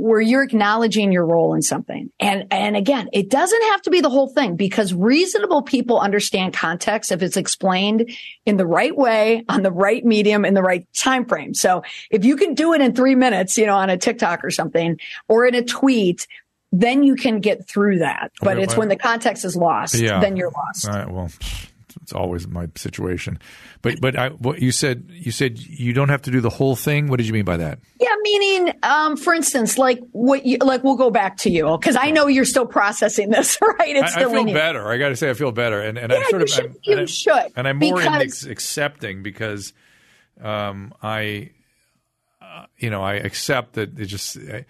where you're acknowledging your role in something. And, and again, it doesn't have to be the whole thing because reasonable people understand context if it's explained in the right way, on the right medium, in the right time frame. So if you can do it in three minutes, you know, on a TikTok or something or in a tweet, then you can get through that. But Okay, it's well- when the context is lost, Yeah. then you're lost. All right. Well, it's always my situation. But but I, what you said you said you don't have to do the whole thing. What did you mean by that? Yeah, meaning, um, for instance, like what you, like we'll go back to you because I know you're still processing this, right? It's I, I feel better. I got to say, I feel better, and and Yeah, I'm sort you of should- I'm, you and I'm- should, and I'm more in because- accepting because, um, I, uh, you know, I accept that it just. I,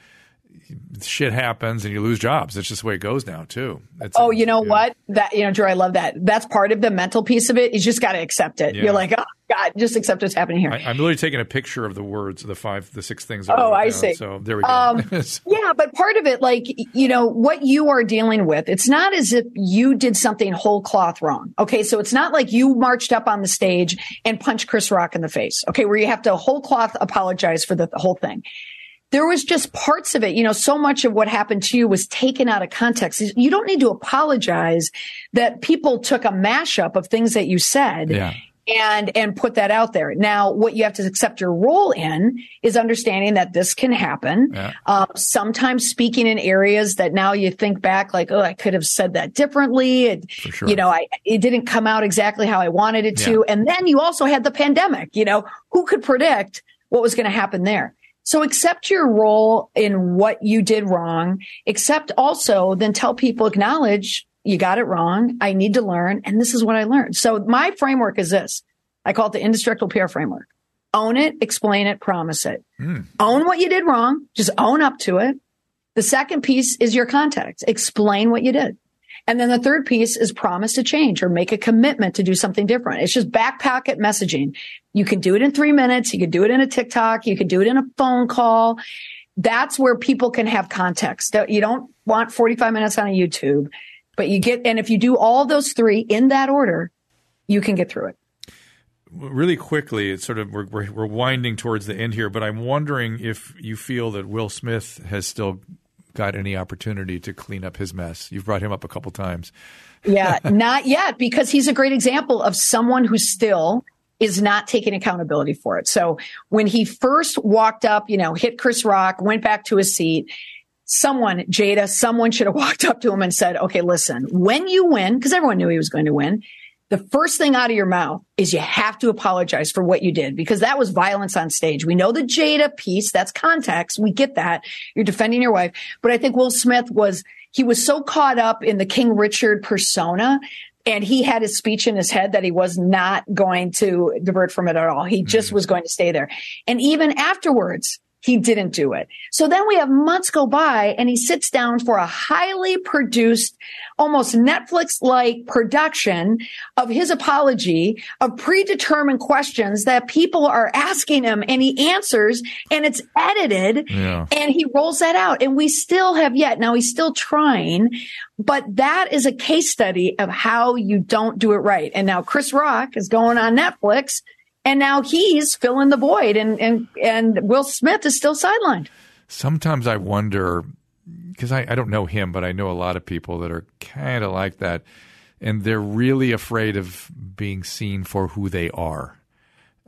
Shit happens and you lose jobs. That's just the way it goes now, too. It's, Oh, you know yeah. what? That you know, Drew, I love that. That's part of the mental piece of it. You just got to accept it. Yeah. You're like, oh God, just accept what's happening here. I, I'm literally taking a picture of the words, the five, the six things. Oh, I down. see. So there we go. Um, yeah, but part of it, like, you know, what you are dealing with, it's not as if you did something whole cloth wrong. Okay. So it's not like you marched up on the stage and punched Chris Rock in the face. Okay. Where you have to whole cloth apologize for the, the whole thing. There was just parts of it, you know, so much of what happened to you was taken out of context. You don't need to apologize that people took a mashup of things that you said Yeah. and and put that out there. Now, what you have to accept your role in is understanding that this can happen. Yeah. Um, sometimes speaking in areas that now you think back, like, oh, I could have said that differently. It, sure. You know, I it didn't come out exactly how I wanted it to. And then you also had the pandemic. You know, who could predict what was going to happen there? So accept your role in what you did wrong. Accept also, then tell people, acknowledge you got it wrong. I need to learn. And this is what I learned. So my framework is this. I call it the indestructible PR framework. Own it, explain it, promise it. Hmm. Own what you did wrong. Just own up to it. The second piece is your context. Explain what you did. And then the third piece is promise to change or make a commitment to do something different. It's just back pocket messaging. You can do it in three minutes. You can do it in a TikTok. You can do it in a phone call. That's where people can have context. You don't want 45 minutes on a YouTube, but you get, and if you do all those three in that order, you can get through it. Really quickly, it's sort of we're, we're, we're winding towards the end here, but I'm wondering if you feel that Will Smith has still got any opportunity to clean up his mess. You've brought him up a couple times. Yeah, not yet, because he's a great example of someone who still is not taking accountability for it. So when he first walked up, you know, hit Chris Rock, went back to his seat, someone, Jada, someone should have walked up to him and said, okay, listen, when you win, because everyone knew he was going to win, the first thing out of your mouth is you have to apologize for what you did because that was violence on stage. We know the Jada piece. That's context. We get that. You're defending your wife. But I think Will Smith was, he was so caught up in the King Richard persona and he had his speech in his head that he was not going to divert from it at all. He just mm-hmm. was going to stay there. And even afterwards, he didn't do it. So then we have months go by and he sits down for a highly produced, almost Netflix like production of his apology of predetermined questions that people are asking him and he answers and it's edited Yeah. and he rolls that out. And we still have yet, now he's still trying, but that is a case study of how you don't do it right. And now Chris Rock is going on Netflix and now he's filling the void and, and, and Will Smith is still sidelined. Sometimes I wonder because I, I don't know him, but I know a lot of people that are kind of like that, and they're really afraid of being seen for who they are.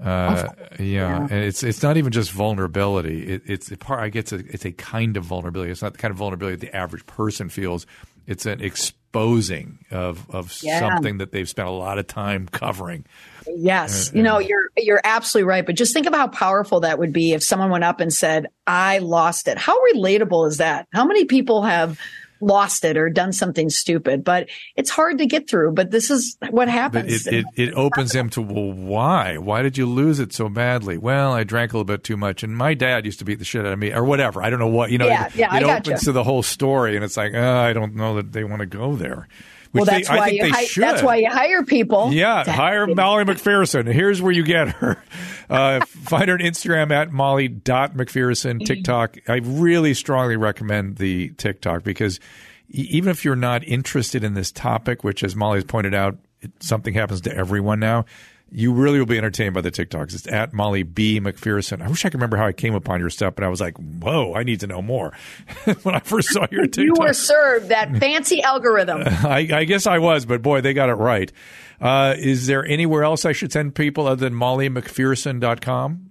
Uh, yeah, and it's it's not even just vulnerability. It, it's a part. I guess it's a, it's a kind of vulnerability. It's not the kind of vulnerability that the average person feels. It's an exposing of of Yeah. something that they've spent a lot of time covering. Yes. You know, you're you're absolutely right. But just think of how powerful that would be if someone went up and said, I lost it. How relatable is that? How many people have lost it or done something stupid? But it's hard to get through. But this is what happens. it, it, it opens them to well, why? Why did you lose it so badly? Well, I drank a little bit too much, and my dad used to beat the shit out of me, or whatever. I don't know what you know. Yeah, it yeah, I it opens to the whole story, and it's like, oh, I don't know that they want to go there. Well, that's they, I why think you they hi- that's why you hire people. Yeah, to- hire Molly McPherson. Here's where you get her. Uh, find her on Instagram at molly.mcpherson, TikTok. I really strongly recommend the TikTok because even if you're not interested in this topic, which, as Molly has pointed out, it, something happens to everyone now, you really will be entertained by the TikToks. It's at Molly B. McPherson. I wish I could remember how I came upon your stuff, but I was like, whoa, I need to know more when I first saw your TikTok. You were served that fancy algorithm. I, I guess I was, but boy, they got it right. Uh, is there anywhere else I should send people other than mollymcpherson.com?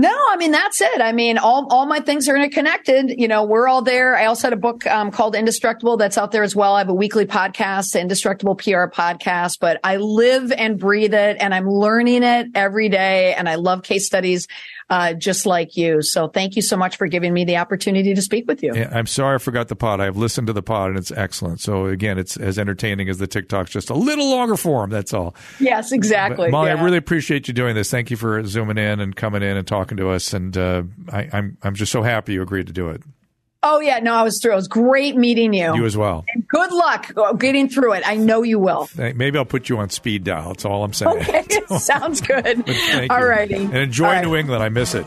No, I mean that's it. I mean, all all my things are interconnected. You know, we're all there. I also had a book um, called Indestructible that's out there as well. I have a weekly podcast, Indestructible PR podcast. But I live and breathe it, and I'm learning it every day. And I love case studies, uh, just like you. So thank you so much for giving me the opportunity to speak with you. Yeah, I'm sorry I forgot the pod. I've listened to the pod and it's excellent. So again, it's as entertaining as the TikToks, just a little longer form. That's all. Yes, exactly. But Molly, Yeah. I really appreciate you doing this. Thank you for zooming in and coming in and talking to us. And uh, I, I'm I'm just so happy you agreed to do it. Oh yeah, no, I was thrilled. It was great meeting you. You as well. and good luck getting through it. I know you will. Maybe I'll put you on speed dial. That's all I'm saying. Okay, sounds good. All righty. And enjoy All right. New England. I miss it.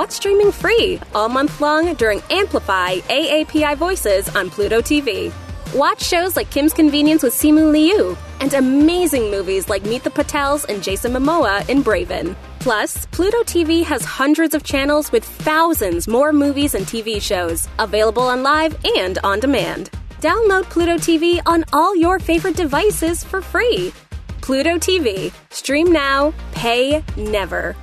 that's streaming free all month long during Amplify AAPI Voices on Pluto TV. Watch shows like Kim's Convenience with Simu Liu and amazing movies like Meet the Patels and Jason Momoa in Braven. Plus, Pluto TV has hundreds of channels with thousands more movies and TV shows available on live and on demand. Download Pluto TV on all your favorite devices for free. Pluto TV. Stream now, pay never.